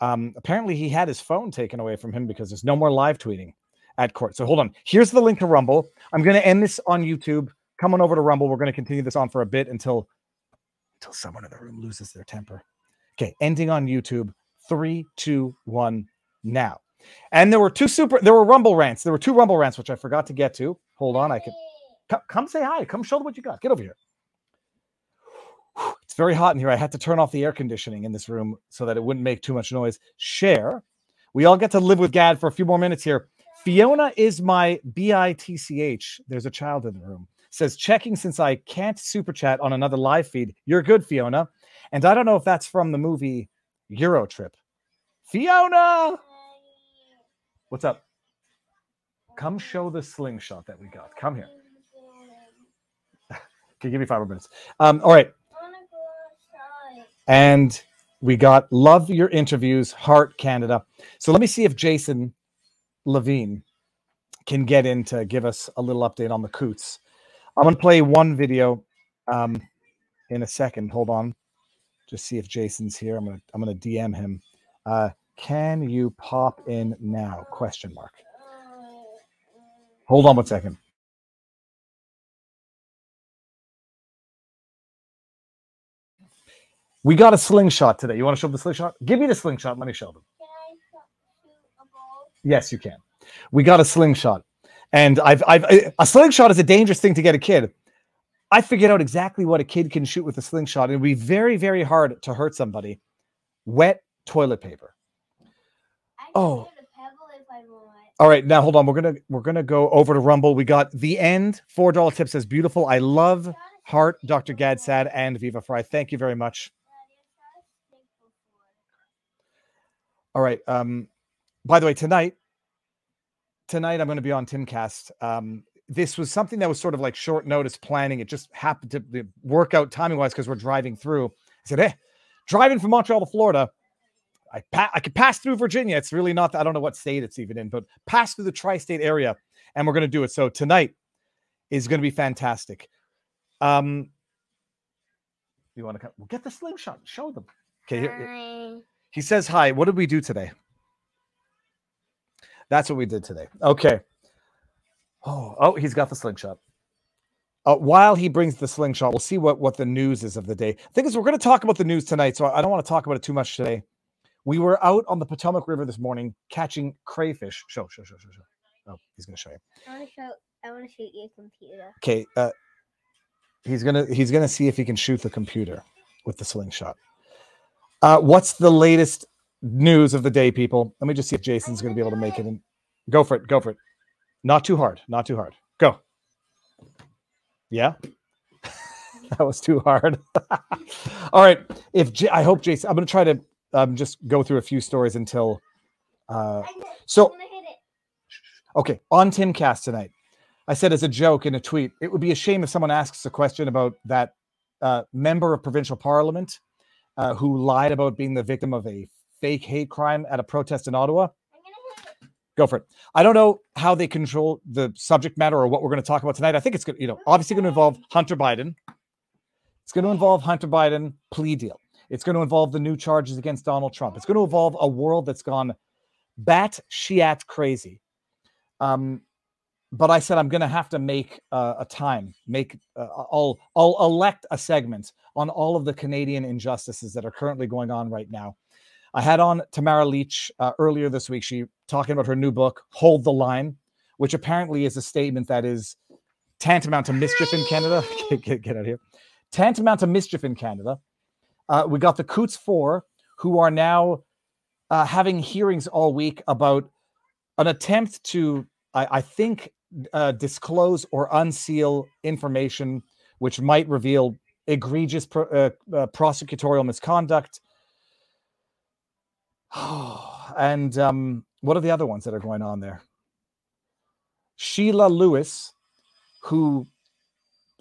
Um, apparently, he had his phone taken away from him because there's no more live tweeting at court. So hold on. Here's the link to Rumble. I'm going to end this on YouTube. Come on over to Rumble. We're going to continue this on for a bit until until someone in the room loses their temper. Okay, ending on YouTube. Three, two, one, now. And there were two super. There were Rumble rants. There were two Rumble rants which I forgot to get to. Hold on, I can come, come say hi. Come show them what you got. Get over here. It's very hot in here. I had to turn off the air conditioning in this room so that it wouldn't make too much noise. Share. We all get to live with Gad for a few more minutes here. Fiona is my B I T C H. There's a child in the room. Says checking since I can't super chat on another live feed. You're good, Fiona. And I don't know if that's from the movie Euro Trip. Fiona, what's up? Come show the slingshot that we got. Come here. [LAUGHS] Okay, give me five more minutes. Um, all right. And we got love your interviews, Heart Canada. So let me see if Jason Levine can get in to give us a little update on the Coutts. I'm going to play one video um, in a second. Hold on. Just see if Jason's here. I'm going to I'm going to DM him. Uh, can you pop in now? Question mark. Hold on one second. We got a slingshot today. You want to show them the slingshot? Give me the slingshot. Let me show them. Yes, you can. We got a slingshot. And I've, I've a slingshot is a dangerous thing to get a kid. I figured out exactly what a kid can shoot with a slingshot. It would be very, very hard to hurt somebody. Wet toilet paper. Oh. shoot pebble if I. All right, now hold on. We're gonna we're gonna go over to Rumble. We got the end. Four dollar tip says beautiful. I love heart, Dr. Gad Saad, and Viva Frei. Thank you very much. All right. Um, by the way, tonight, tonight I'm going to be on Timcast. Um, this was something that was sort of like short notice planning. It just happened to work out timing wise because we're driving through. I said, "Hey, driving from Montreal to Florida, I pa- I could pass through Virginia. It's really not. I don't know what state it's even in, but pass through the tri-state area, and we're going to do it. So tonight is going to be fantastic. Um, you want to come? Well, get the slingshot. Show them. Okay. Here, here- he says hi. What did we do today? That's what we did today. Okay. Oh, oh, he's got the slingshot. Uh, while he brings the slingshot, we'll see what what the news is of the day. Thing is, we're going to talk about the news tonight, so I don't want to talk about it too much today. We were out on the Potomac River this morning catching crayfish. Show, show, show, show, show. Oh, he's going to show you. I want to show. I want to shoot your computer. Okay, uh, he's gonna he's gonna see if he can shoot the computer with the slingshot. Uh, what's the latest news of the day, people? Let me just see if Jason's gonna be able to make it. And Go for it. Go for it. Not too hard. Not too hard. Go. Yeah. [LAUGHS] that was too hard. [LAUGHS] All right. If J- I hope Jason, I'm gonna try to um, just go through a few stories until. Uh, so I'm gonna hit it. Okay, on Timcast tonight, I said as a joke in a tweet, it would be a shame if someone asks a question about that uh, member of provincial parliament uh, who lied about being the victim of a fake hate crime at a protest in Ottawa. I'm gonna hit it. Go for it. I don't know how they control the subject matter or what we're going to talk about tonight. I think it's going to, you know, obviously going to involve Hunter Biden. It's going to involve Hunter Biden plea deal. It's going to involve the new charges against Donald Trump. It's going to involve a world that's gone bat shiat crazy. Um, but I said I'm going to have to make uh, a time, make uh, I'll I'll elect a segment on all of the Canadian injustices that are currently going on right now. I had on Tamara Lich uh, earlier this week. She talking about her new book, Hold the Line, which apparently is a statement that is tantamount to mischief in Canada. [LAUGHS] get, get, get out of here. Tantamount to mischief in Canada. Uh, we got the Coutts Four, who are now uh, having hearings all week about an attempt to, I, I think, uh, disclose or unseal information which might reveal egregious uh, uh, prosecutorial misconduct. [SIGHS] and um, what are the other ones that are going on there? Sheila Lewis, who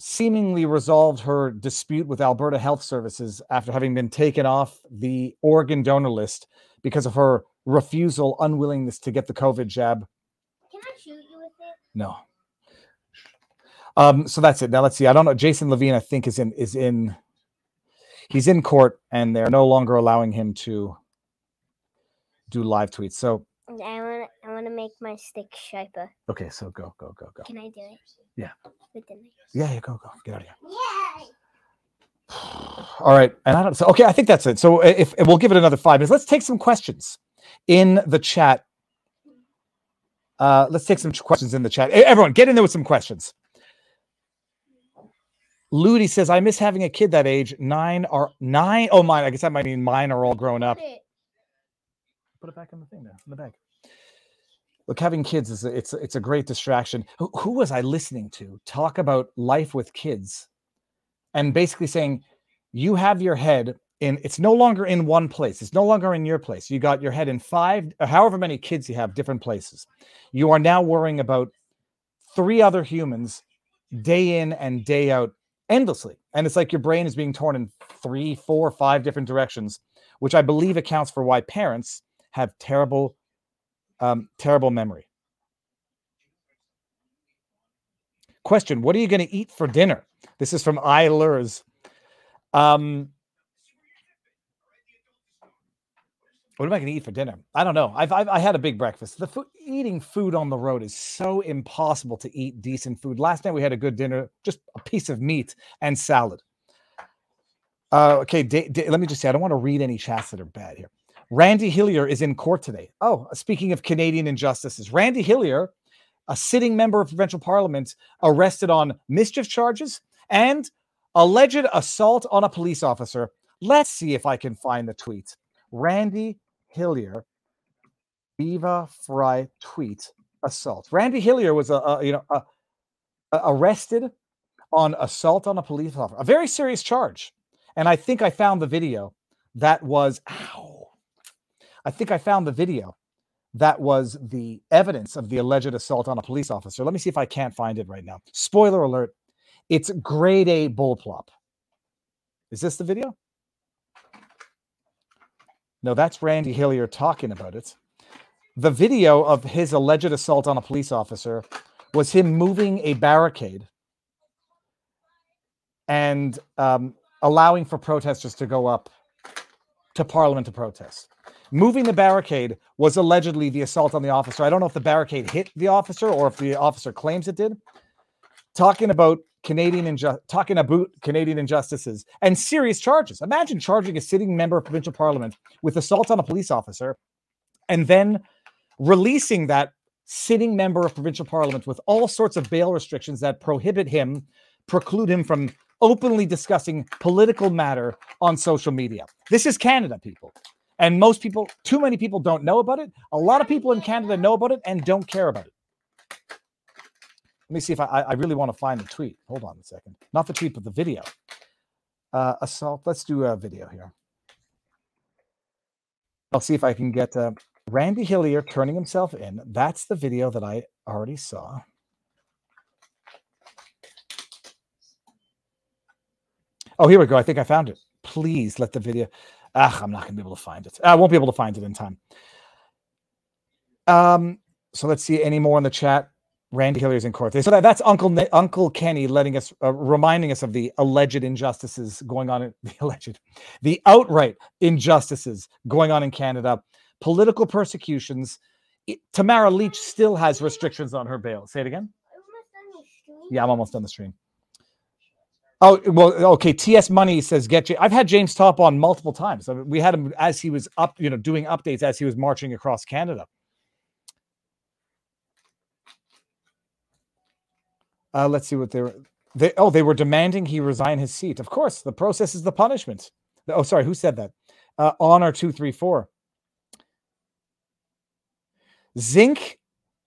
seemingly resolved her dispute with Alberta Health Services after having been taken off the organ donor list because of her refusal, unwillingness to get the COVID jab. Can I shoot you with it? No. Um, so that's it. Now let's see. I don't know. Jason Levine, I think, is in is in he's in court and they're no longer allowing him to do live tweets. So I want. I want to make my stick sharper. okay, so go, go, go, go. Can I do it? Yeah. With the knife. Yeah, yeah, go, go. Get out of here. Yeah. [SIGHS] All right. And I don't so okay, I think that's it. So if we'll give it another five minutes, let's take some questions in the chat. Uh let's take some questions in the chat. Everyone, get in there with some questions. Ludi says, I miss having a kid that age. Nine are nine. Oh, mine. I guess that might mean mine are all grown up. Put it. Back in the thing there, in the bag. Look, having kids is a, it's it's a great distraction. Who, who was I listening to talk about life with kids, and basically saying, you have your head in. It's no longer in one place. It's no longer in your place. You got your head in five, however many kids you have, different places. You are now worrying about three other humans, day in and day out, endlessly, and it's like your brain is being torn in three, four, five different directions, which I believe accounts for why parents have terrible um, terrible memory. Question What are you going to eat for dinner? This is from Eilers. Um, what am I going to eat for dinner? I don't know. I've, I've I had a big breakfast. The food, eating food on the road is so impossible to eat decent food. Last night we had a good dinner, just a piece of meat and salad. Uh, okay, Da- Da- let me just say I don't want to read any chats that are bad here. Randy Hillier is in court today. Oh, speaking of Canadian injustices, Randy Hillier a sitting member of provincial parliament arrested on mischief charges and alleged assault on a police officer. Let's see if I can find the tweet. Randy Hillier, Viva Frei tweet assault. Randy Hillier was a, a you know a, a- arrested on assault on a police officer, a very serious charge. And I think I found the video that was ow. I think I found the video that was the evidence of the alleged assault on a police officer. Let me see if I can't find it right now. Spoiler alert: it's grade A bullplop. Is this the video? No, that's Randy Hillier talking about it. The video of his alleged assault on a police officer was him moving a barricade and um, allowing for protesters to go up to Parliament to protest. Moving the barricade was allegedly the assault on the officer. I don't know if the barricade hit the officer or if the officer claims it did. Talking about Canadian talking about Canadian injustices and serious charges. Imagine charging a sitting member of provincial parliament with assault on a police officer and then releasing that sitting member of provincial parliament with all sorts of bail restrictions that prohibit him, preclude him from openly discussing political matter on social media. This is Canada, people. And most people, too many people don't know about it. A lot of people in Canada know about it and don't care about it. Let me see if I, I really want to find the tweet. Hold on a second. Not the tweet, but the video. Uh, assault. Let's do a video here. I'll see if I can get uh, Randy Hillier turning himself in. That's the video that I already saw. Oh, here we go. I think I found it. Please let the video. Ah, I'm not going to be able to find it. I won't be able to find it in time. Um. So let's see any more in the chat. Randy Hillier's in court. So that, that's Uncle Uncle Kenny letting us, uh, reminding us of the alleged injustices going on. In, [LAUGHS] the alleged, the outright injustices going on in Canada, political persecutions. It- Tamara Lich still has restrictions on her bail. Say it again. Yeah, I'm almost done the stream. Oh well, okay. TS Money says get. I've had James Topp on multiple times. I mean, we had him as he was up, you know, doing updates as he was marching across Canada. Uh, let's see what they were. They oh, they were demanding he resign his seat. Of course, the process is the punishment. Oh, sorry, who said that? Uh, Honor two three four. Zinc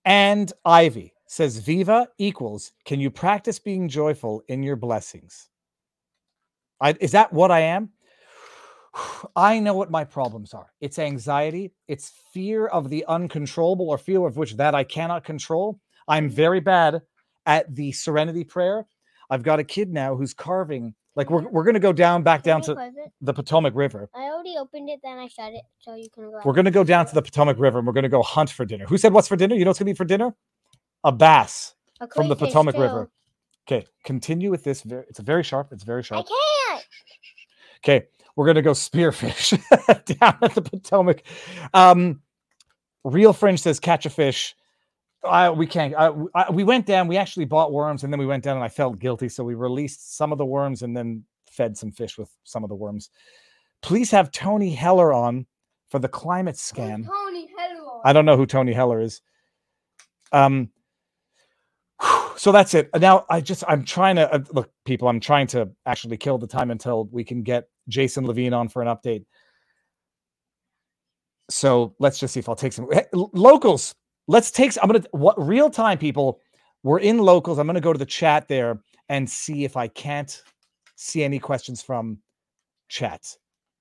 and Ivy says Viva equals. Can you practice being joyful in your blessings? I, is that what I am? I know what my problems are. It's anxiety. It's fear of the uncontrollable or fear of which that I cannot control. I'm very bad at the serenity prayer. I've got a kid now who's carving. Like we're, we're going to go down back down to the Potomac River. I already opened it, then I shut it, so you can go. We're going to go down to the Potomac River and we're going to go hunt for dinner. Who said what's for dinner? You know what's to be for dinner? A bass A from the Potomac too. River. Okay, continue with this. It's very sharp. It's very sharp. I can't. Okay, we're gonna go spearfish [LAUGHS] down at the Potomac. Um, Real Fringe says catch a fish. I, we can't. I, I, we went down. We actually bought worms, and then we went down, and I felt guilty, so we released some of the worms, and then fed some fish with some of the worms. Please have Tony Heller on for the climate scan. Tony, hello. I don't know who Tony Heller is. Um, so that's it. Now I just I'm trying to uh, look, people. I'm trying to actually kill the time until we can get Jason Levine on for an update. So let's just see if I'll take some Hey, locals. Let's take. I'm gonna what real time people. We're in locals. I'm gonna go to the chat there and see if I can't see any questions from chat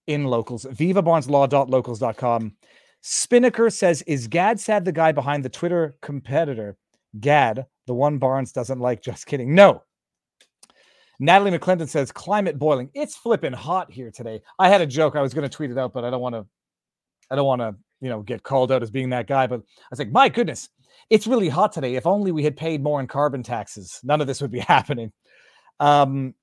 in locals. VivaBarnesLaw.locals.com. Spinnaker says, "Is Gad Saad the guy behind the Twitter competitor? Gad, the one Barnes doesn't like. Just kidding. No." Natalie McClendon says, "Climate boiling. It's flipping hot here today." I had a joke. I was going to tweet it out, but I don't want to. I don't want to, you know, get called out as being that guy. But I was like, "My goodness, it's really hot today. If only we had paid more in carbon taxes, none of this would be [LAUGHS] happening." Um,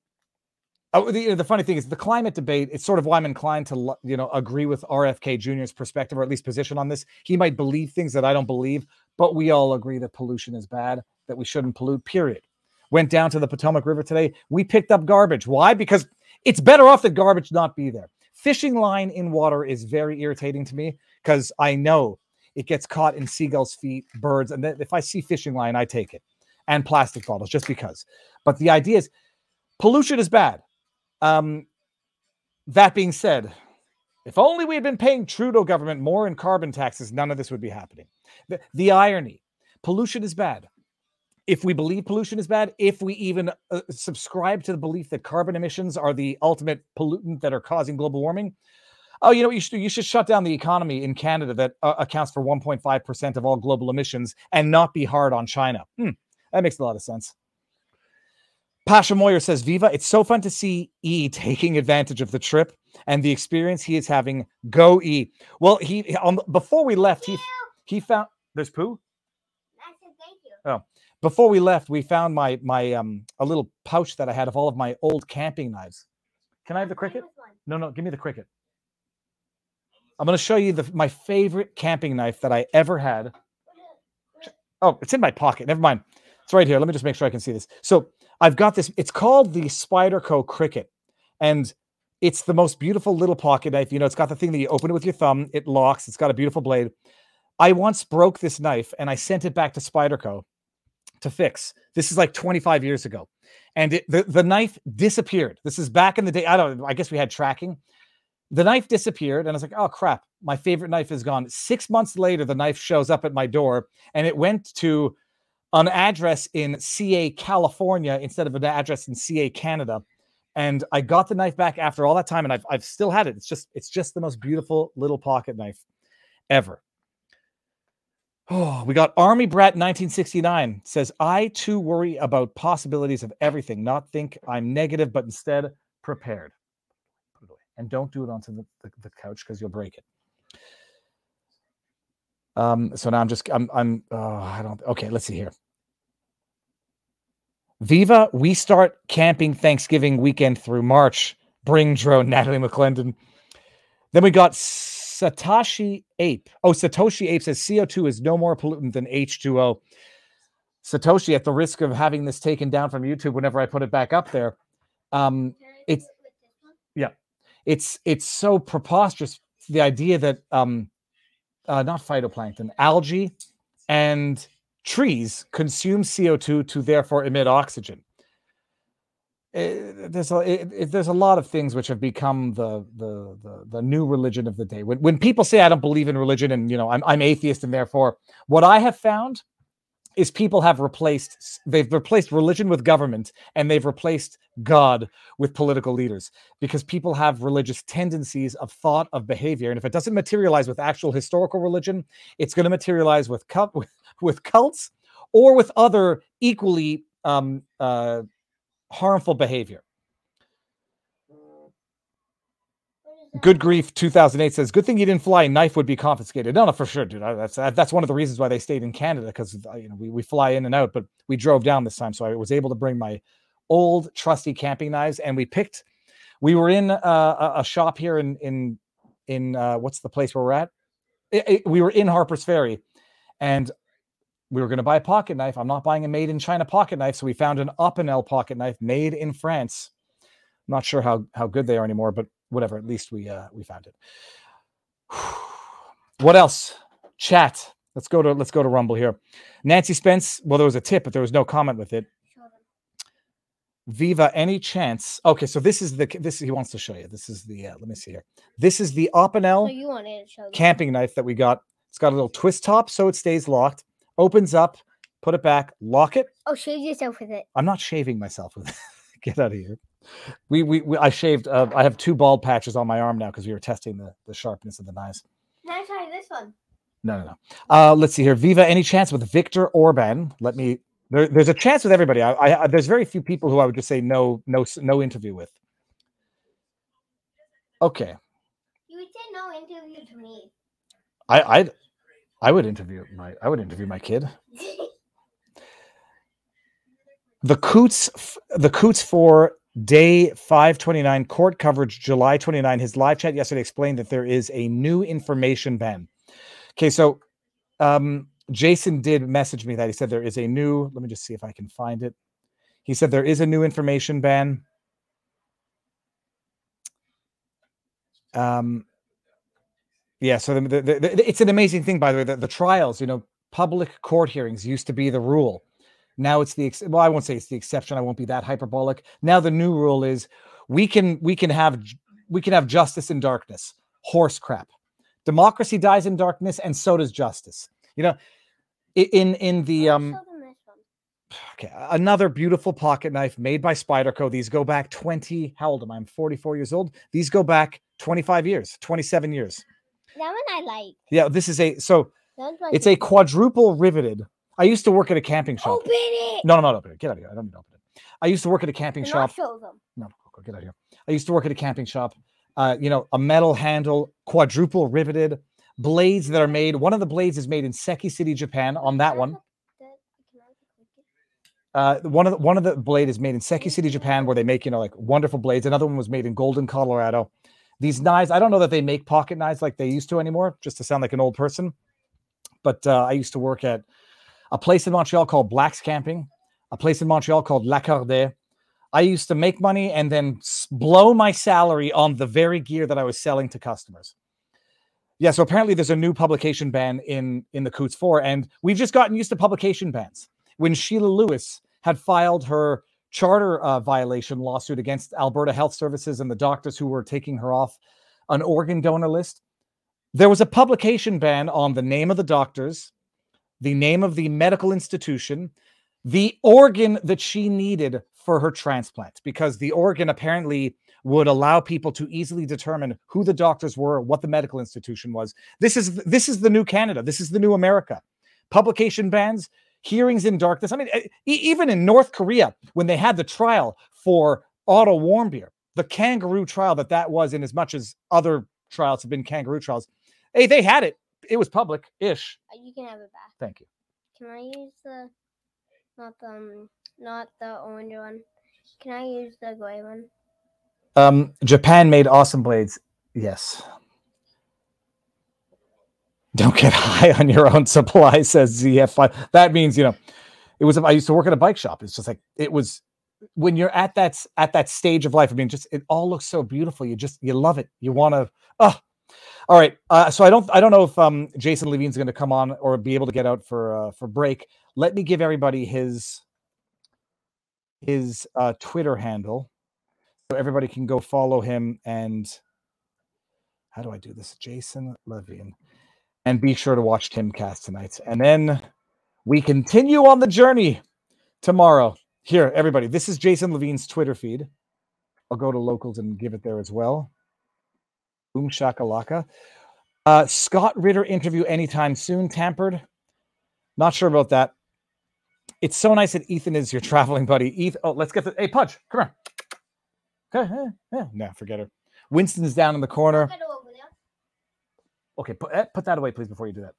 Oh, the, the funny thing is the climate debate. It's sort of why I'm inclined to, you know, agree with RFK Jr.'s perspective or at least position on this. He might believe things that I don't believe, but we all agree that pollution is bad, that we shouldn't pollute. Period. Went down to the Potomac River today. We picked up garbage. Why? Because it's better off that garbage not be there. Fishing line in water is very irritating to me because I know It gets caught in seagulls' feet, birds, and then if I see fishing line, I take it, and plastic bottles just because. But the idea is, pollution is bad. Um, that being said, if only we had been paying Trudeau government more in carbon taxes, none of this would be happening. The, the irony pollution is bad. If we believe pollution is bad, if we even uh, subscribe to the belief that carbon emissions are the ultimate pollutant that are causing global warming, oh, you know what you should do? You should shut down the economy in Canada that uh, accounts for 1.5% of all global emissions and not be hard on China. Hmm, that makes a lot of sense. Pasha Moyer says, Viva, it's so fun to see E taking advantage of the trip and the experience he is having. Go E. Well, he on before we left, he he found there's poo. I said thank you. Oh. Before we left, we found my my um a little pouch that I had of all of my old camping knives. Can I have the cricket? No, no, give me the cricket. I'm going to show you the my favorite camping knife that I ever had. Oh, it's in my pocket. Never mind. It's right here. Let me just make sure I can see this. So I've got this. It's called the Spyderco Cricket, and it's the most beautiful little pocket knife. You know, it's got the thing that you open it with your thumb. It locks. It's got a beautiful blade. I once broke this knife and I sent it back to Spyderco to fix. This is like 25 years ago, and it, the the knife disappeared. This is back in the day. I don't. I guess we had tracking. The knife disappeared, and I was like, "Oh crap! My favorite knife is gone." Six months later, the knife shows up at my door, and it went to an address in CA, California, instead of an address in CA, Canada. And I got the knife back after all that time, and I've, I've still had it. It's just it's just the most beautiful little pocket knife ever. Oh, [SIGHS] we got Army Brat 1969 says, I too worry about possibilities of everything, not think I'm negative, but instead prepared. Put it away. And don't do it onto the, the, the couch because you'll break it. Um, so now I'm just I'm I'm oh, I don't okay, let's see here. Viva, we start camping Thanksgiving weekend through March. Bring drone, Natalie McClendon. Then we got Satoshi Ape. Oh, Satoshi Ape says CO2 is no more pollutant than H2O. Satoshi, at the risk of having this taken down from YouTube whenever I put it back up there, um, Can I do It's- it with this one? it's it's so preposterous the idea that um uh, not phytoplankton algae and trees consume co2 to therefore emit oxygen. Eh, there's a it, it- there's a lot of things which have become the, the the the new religion of the day. When when people say i don't believe in religion and you know i'm, I'm atheist and therefore what i have found is people have replaced they've replaced religion with government and they've replaced god with political leaders because people have religious tendencies of thought of behavior. And if it doesn't materialize with actual historical religion it's going to materialize with cult with, cults or with other equally um, uh, harmful behavior. Good grief 2008 says good thing you didn't fly. A knife would be confiscated. No no for sure dude. I- that's that- that's one of the reasons why they stayed in canada because you know we, we fly in and out but we drove down this time so i was able to bring my old trusty camping knives and we picked we were in uh, a, shop here in in in uh, what's the place where we're at? I- I- we were in harper's ferry and we were going to buy a pocket knife. I'm not buying a made in china pocket knife so we found an opinel pocket knife made in france. I'm not sure how how good they are anymore but whatever at least we uh we found it. [SIGHS] What else? Chat. Let's go to let's go to rumble here. Nancy spence well there was a tip but there was no comment with it. Viva any chance? Okay so this is the this he wants to show you. This is the uh, let me see here. This is the opinel So you wanted to show camping knife that we got. It's got a little twist top so it stays locked opens up put it back lock it Oh, shave yourself with it. I'm not shaving myself with it. [LAUGHS] Get out of here. We, we, we I shaved. Uh, I have two bald patches on my arm now because we were testing the, the sharpness of the knives. Now try this one. No, no, no. Uh, let's see here. Viva, any chance with Victor Orban? Let me. There, there's a chance with everybody. I, I, there's very few people who I would just say no, no, no interview with. Okay, You would say no interview to me. I, I, I would interview my, I would interview my kid. The Coutts, the Coutts Four day 529 court coverage, July 29. His live chat yesterday explained that there is a new information ban. Okay, so um, Jason did message me that he said there is a new. Let me just see if I can find it. He said there is a new information ban. Um, Yeah, so the, the, the, it's an amazing thing, by the way. that the trials, you know, public court hearings used to be the rule. Now it's the ex- well, I won't say it's the exception. I won't be that hyperbolic. Now the new rule is we can we can have we can have justice in darkness. Horse crap. Democracy dies in darkness, and so does justice. You know, in in the um show them this one. Okay, another beautiful pocket knife made by Spyderco. These go back 20, how old am I? I'm 44 years old. These go back 25 years, 27 years. That one I like. Yeah, this is a so it's a quadruple riveted. I used to work at a camping shop. Open it. No, no, no, open it. Get out of here. I don't need to open it. I used to work at a camping shop. not show them. No, go get out of here. I used to work at a camping shop. Uh, you know, a metal handle, quadruple riveted blades that are made. One of the blades is made in Seki City, Japan. On that one, look the- can I look at it? Uh, one of the, one of the blade is made in Seki City, Japan, where they make you know like wonderful blades. Another one was made in Golden, Colorado. These knives, I don't know that they make pocket knives like they used to anymore. Just to sound like an old person, but uh, I used to work at a place in Montreal called Black's Camping, a place in Montreal called La Cordée. I used to make money and then blow my salary on the very gear that I was selling to customers. Yeah, so apparently there's a new publication ban in in the Coutts Four, and we've just gotten used to publication bans when Sheila Lewis had filed her charter uh, violation lawsuit against Alberta Health Services and the doctors who were taking her off an organ donor list, there was a publication ban on the name of the doctors, the name of the medical institution, the organ that she needed for her transplant, because the organ apparently would allow people to easily determine who the doctors were, what the medical institution was. This is this is the new Canada. This is the new America. Publication bans, hearings in darkness. I mean, e- e- even in North Korea, when they had the trial for Otto Warmbier, the kangaroo trial that that was, in as much as other trials have been kangaroo trials, hey, they had it. It was public-ish. Uh, You can have it back. Thank you. Can I use the not the um, not the orange one? Can I use the gray one? Um, Japan made awesome blades. Yes. Don't get [LAUGHS] high on your own supply, says ZF5. That means, you know, it was, I used to work at a bike shop. It's just like, it was when you're at that, at that stage of life. I mean, just, it all looks so beautiful. You just, you love it. You want to, oh, all right. Uh, so I don't, I don't know if um, Jason Levine's going to come on or be able to get out for, uh, for break. Let me give everybody his, his uh, Twitter handle so everybody can go follow him and how do I do this? Jason Levine. And be sure to watch Timcast tonight. And then we continue on the journey tomorrow. Here, everybody, this is Jason Levine's Twitter feed. I'll go to locals and give it there as well. Boom shakalaka. Uh, Scott Ritter interview anytime soon. Tampered. Not sure about that. It's so nice that Ethan is your traveling buddy. Ethan, oh, let's get the. Hey, Pudge, come here. Okay, yeah, yeah. No, forget her. Winston's down in the corner. Put it over there. Okay, put, eh, put that away, please, before you do that.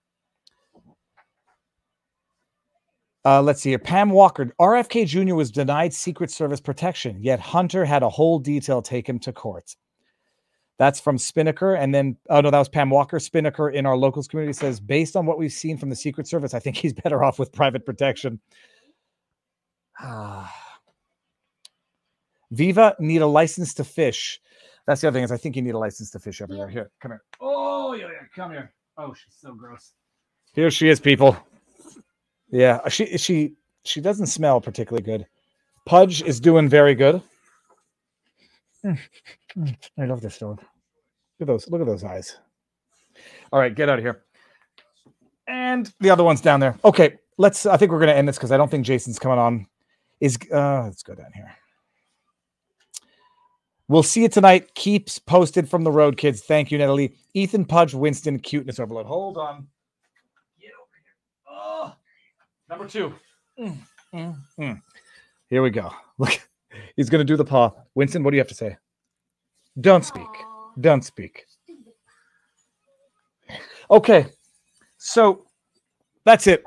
Uh, let's see here. Pam Walker. RFK Jr. was denied Secret Service protection, yet Hunter had a whole detail take him to court. That's from Spinnaker. And then, oh no, that was Pam Walker. Spinnaker in our locals community says, based on what we've seen from the Secret Service, I think he's [LAUGHS] better off with private protection. Ah. Viva need a license to fish. That's the other thing is I think you need a license to fish everywhere. Here, come here. Oh yeah, yeah, come here. Oh, she's so gross. Here she is, people. Yeah, she she she doesn't smell particularly good. Pudge is doing very good. Mm, [LAUGHS] mm, I love this dog. Look at those. Look at those eyes. All right, get out of here. And the other one's down there. Okay, let's. I think we're gonna end this because I don't think Jason's coming on. Is uh, let's go down here. We'll see you tonight. Keeps posted from the road, kids. Thank you, Natalie. Ethan Pudge, Winston, cuteness overload. Hold on. Get over here. Oh, number two. Mm, mm, mm. Here we go. Look, he's gonna do the paw. Winston, what do you have to say? Don't speak. Don't speak. Okay, so that's it.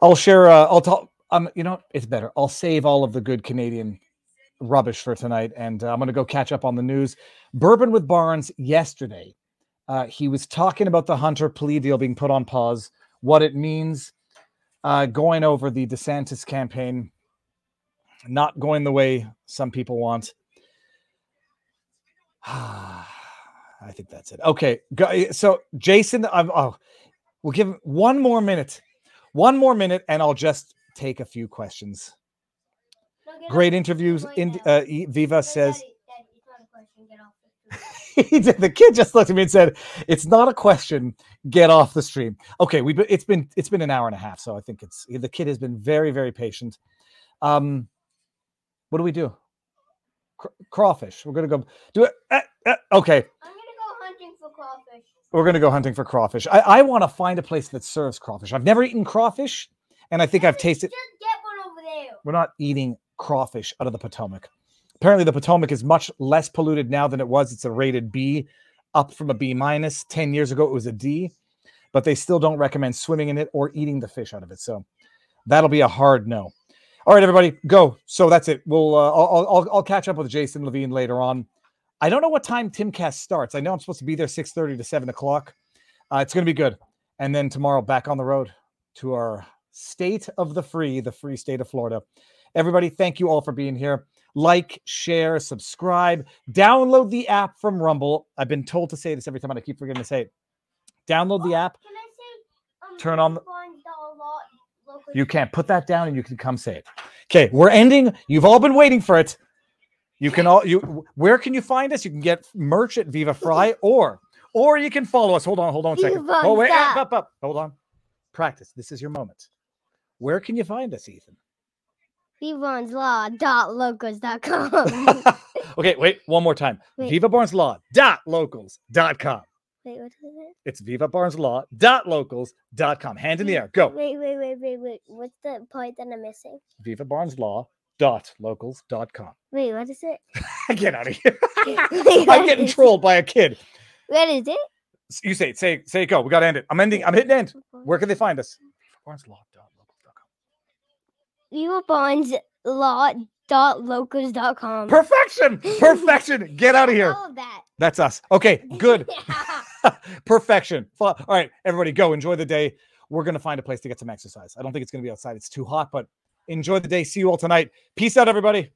I'll share. Uh, I'll talk. Um, you know, it's better. I'll save all of the good Canadian rubbish for tonight, and uh, I'm going to go catch up on the news. Bourbon with Barnes yesterday. Uh, he was talking about the Hunter plea deal being put on pause, what it means, uh, going over the DeSantis campaign, not going the way some people want. [SIGHS] I think that's it. Okay. So Jason, I'm oh, we'll give one more minute. One more minute, and I'll just take a few questions. Great interviews. In, uh, E- Viva says Daddy, Daddy, it's not a question, get off the [LAUGHS] he did, the kid just looked at me and said, "It's not a question. Get off the stream." Okay, we it's been it's been an hour and a half, so I think it's the kid has been very very patient. Um, what do we do? Cr- crawfish. We're gonna go do it. eh, eh, okay, I'm gonna go hunting for crawfish. we're gonna go hunting for crawfish. I, I want to find a place that serves crawfish. I've never eaten crawfish, and I think I've tasted. Just get one over there. We're not eating crawfish out of the Potomac. Apparently, the Potomac is much less polluted now than it was. It's a rated B, up from a B minus. 10 years ago, it was a D, but they still don't recommend swimming in it or eating the fish out of it. So that'll be a hard no. All right, everybody, go. So that's it. We'll uh, I'll, I'll I'll catch up with Jason Levine later on. I don't know what time Timcast starts. I know I'm supposed to be there 6:30 to 7 o'clock. Uh, it's going to be good. And then tomorrow, back on the road to our state of the free, the free state of Florida. Everybody, thank you all for being here. Like, share, subscribe, download the app from Rumble. I've been told to say this every time, and I keep forgetting to say it. Download the app. Can I say? Um, Turn on the- Barnes Dollar Lot local You can't put that down, and you can come say it. Okay, we're ending. You've all been waiting for it. You can all you. Where can you find us? You can get merch at Viva Frei, [LAUGHS] or or you can follow us. Hold on, hold on a second. Viva Oh wait, up, up, up. Hold on. Practice. This is your moment. Where can you find us, Ethan? VivonsLaw.locals.com. [LAUGHS] okay, wait, one more time. Wait. VivaBarnesLaw.locals.com. wait, what is it? It's VivaBarnesLaw.locals.com. Hand in the air. Go. Wait, wait, wait, wait, wait. What's the part that I'm missing? VivaBarnesLaw.locals.com. Wait, what is it? I [LAUGHS] get out of here. [LAUGHS] I'm getting trolled by a kid. What is it? You say it. Say. Say it. Go. We got to end it. I'm ending. I'm hitting end. Where can they find us? VivaBarnesLaw.locals.com. VivaBarnesLaw.locals.com. Perfection. [LAUGHS] Perfection. Get out of here. All of that. That's us. Okay. Good. [LAUGHS] [LAUGHS] Perfection. All right, everybody, go enjoy the day. We're going to find a place to get some exercise. I don't think it's going to be outside. It's too hot, but enjoy the day. See you all tonight. Peace out, everybody.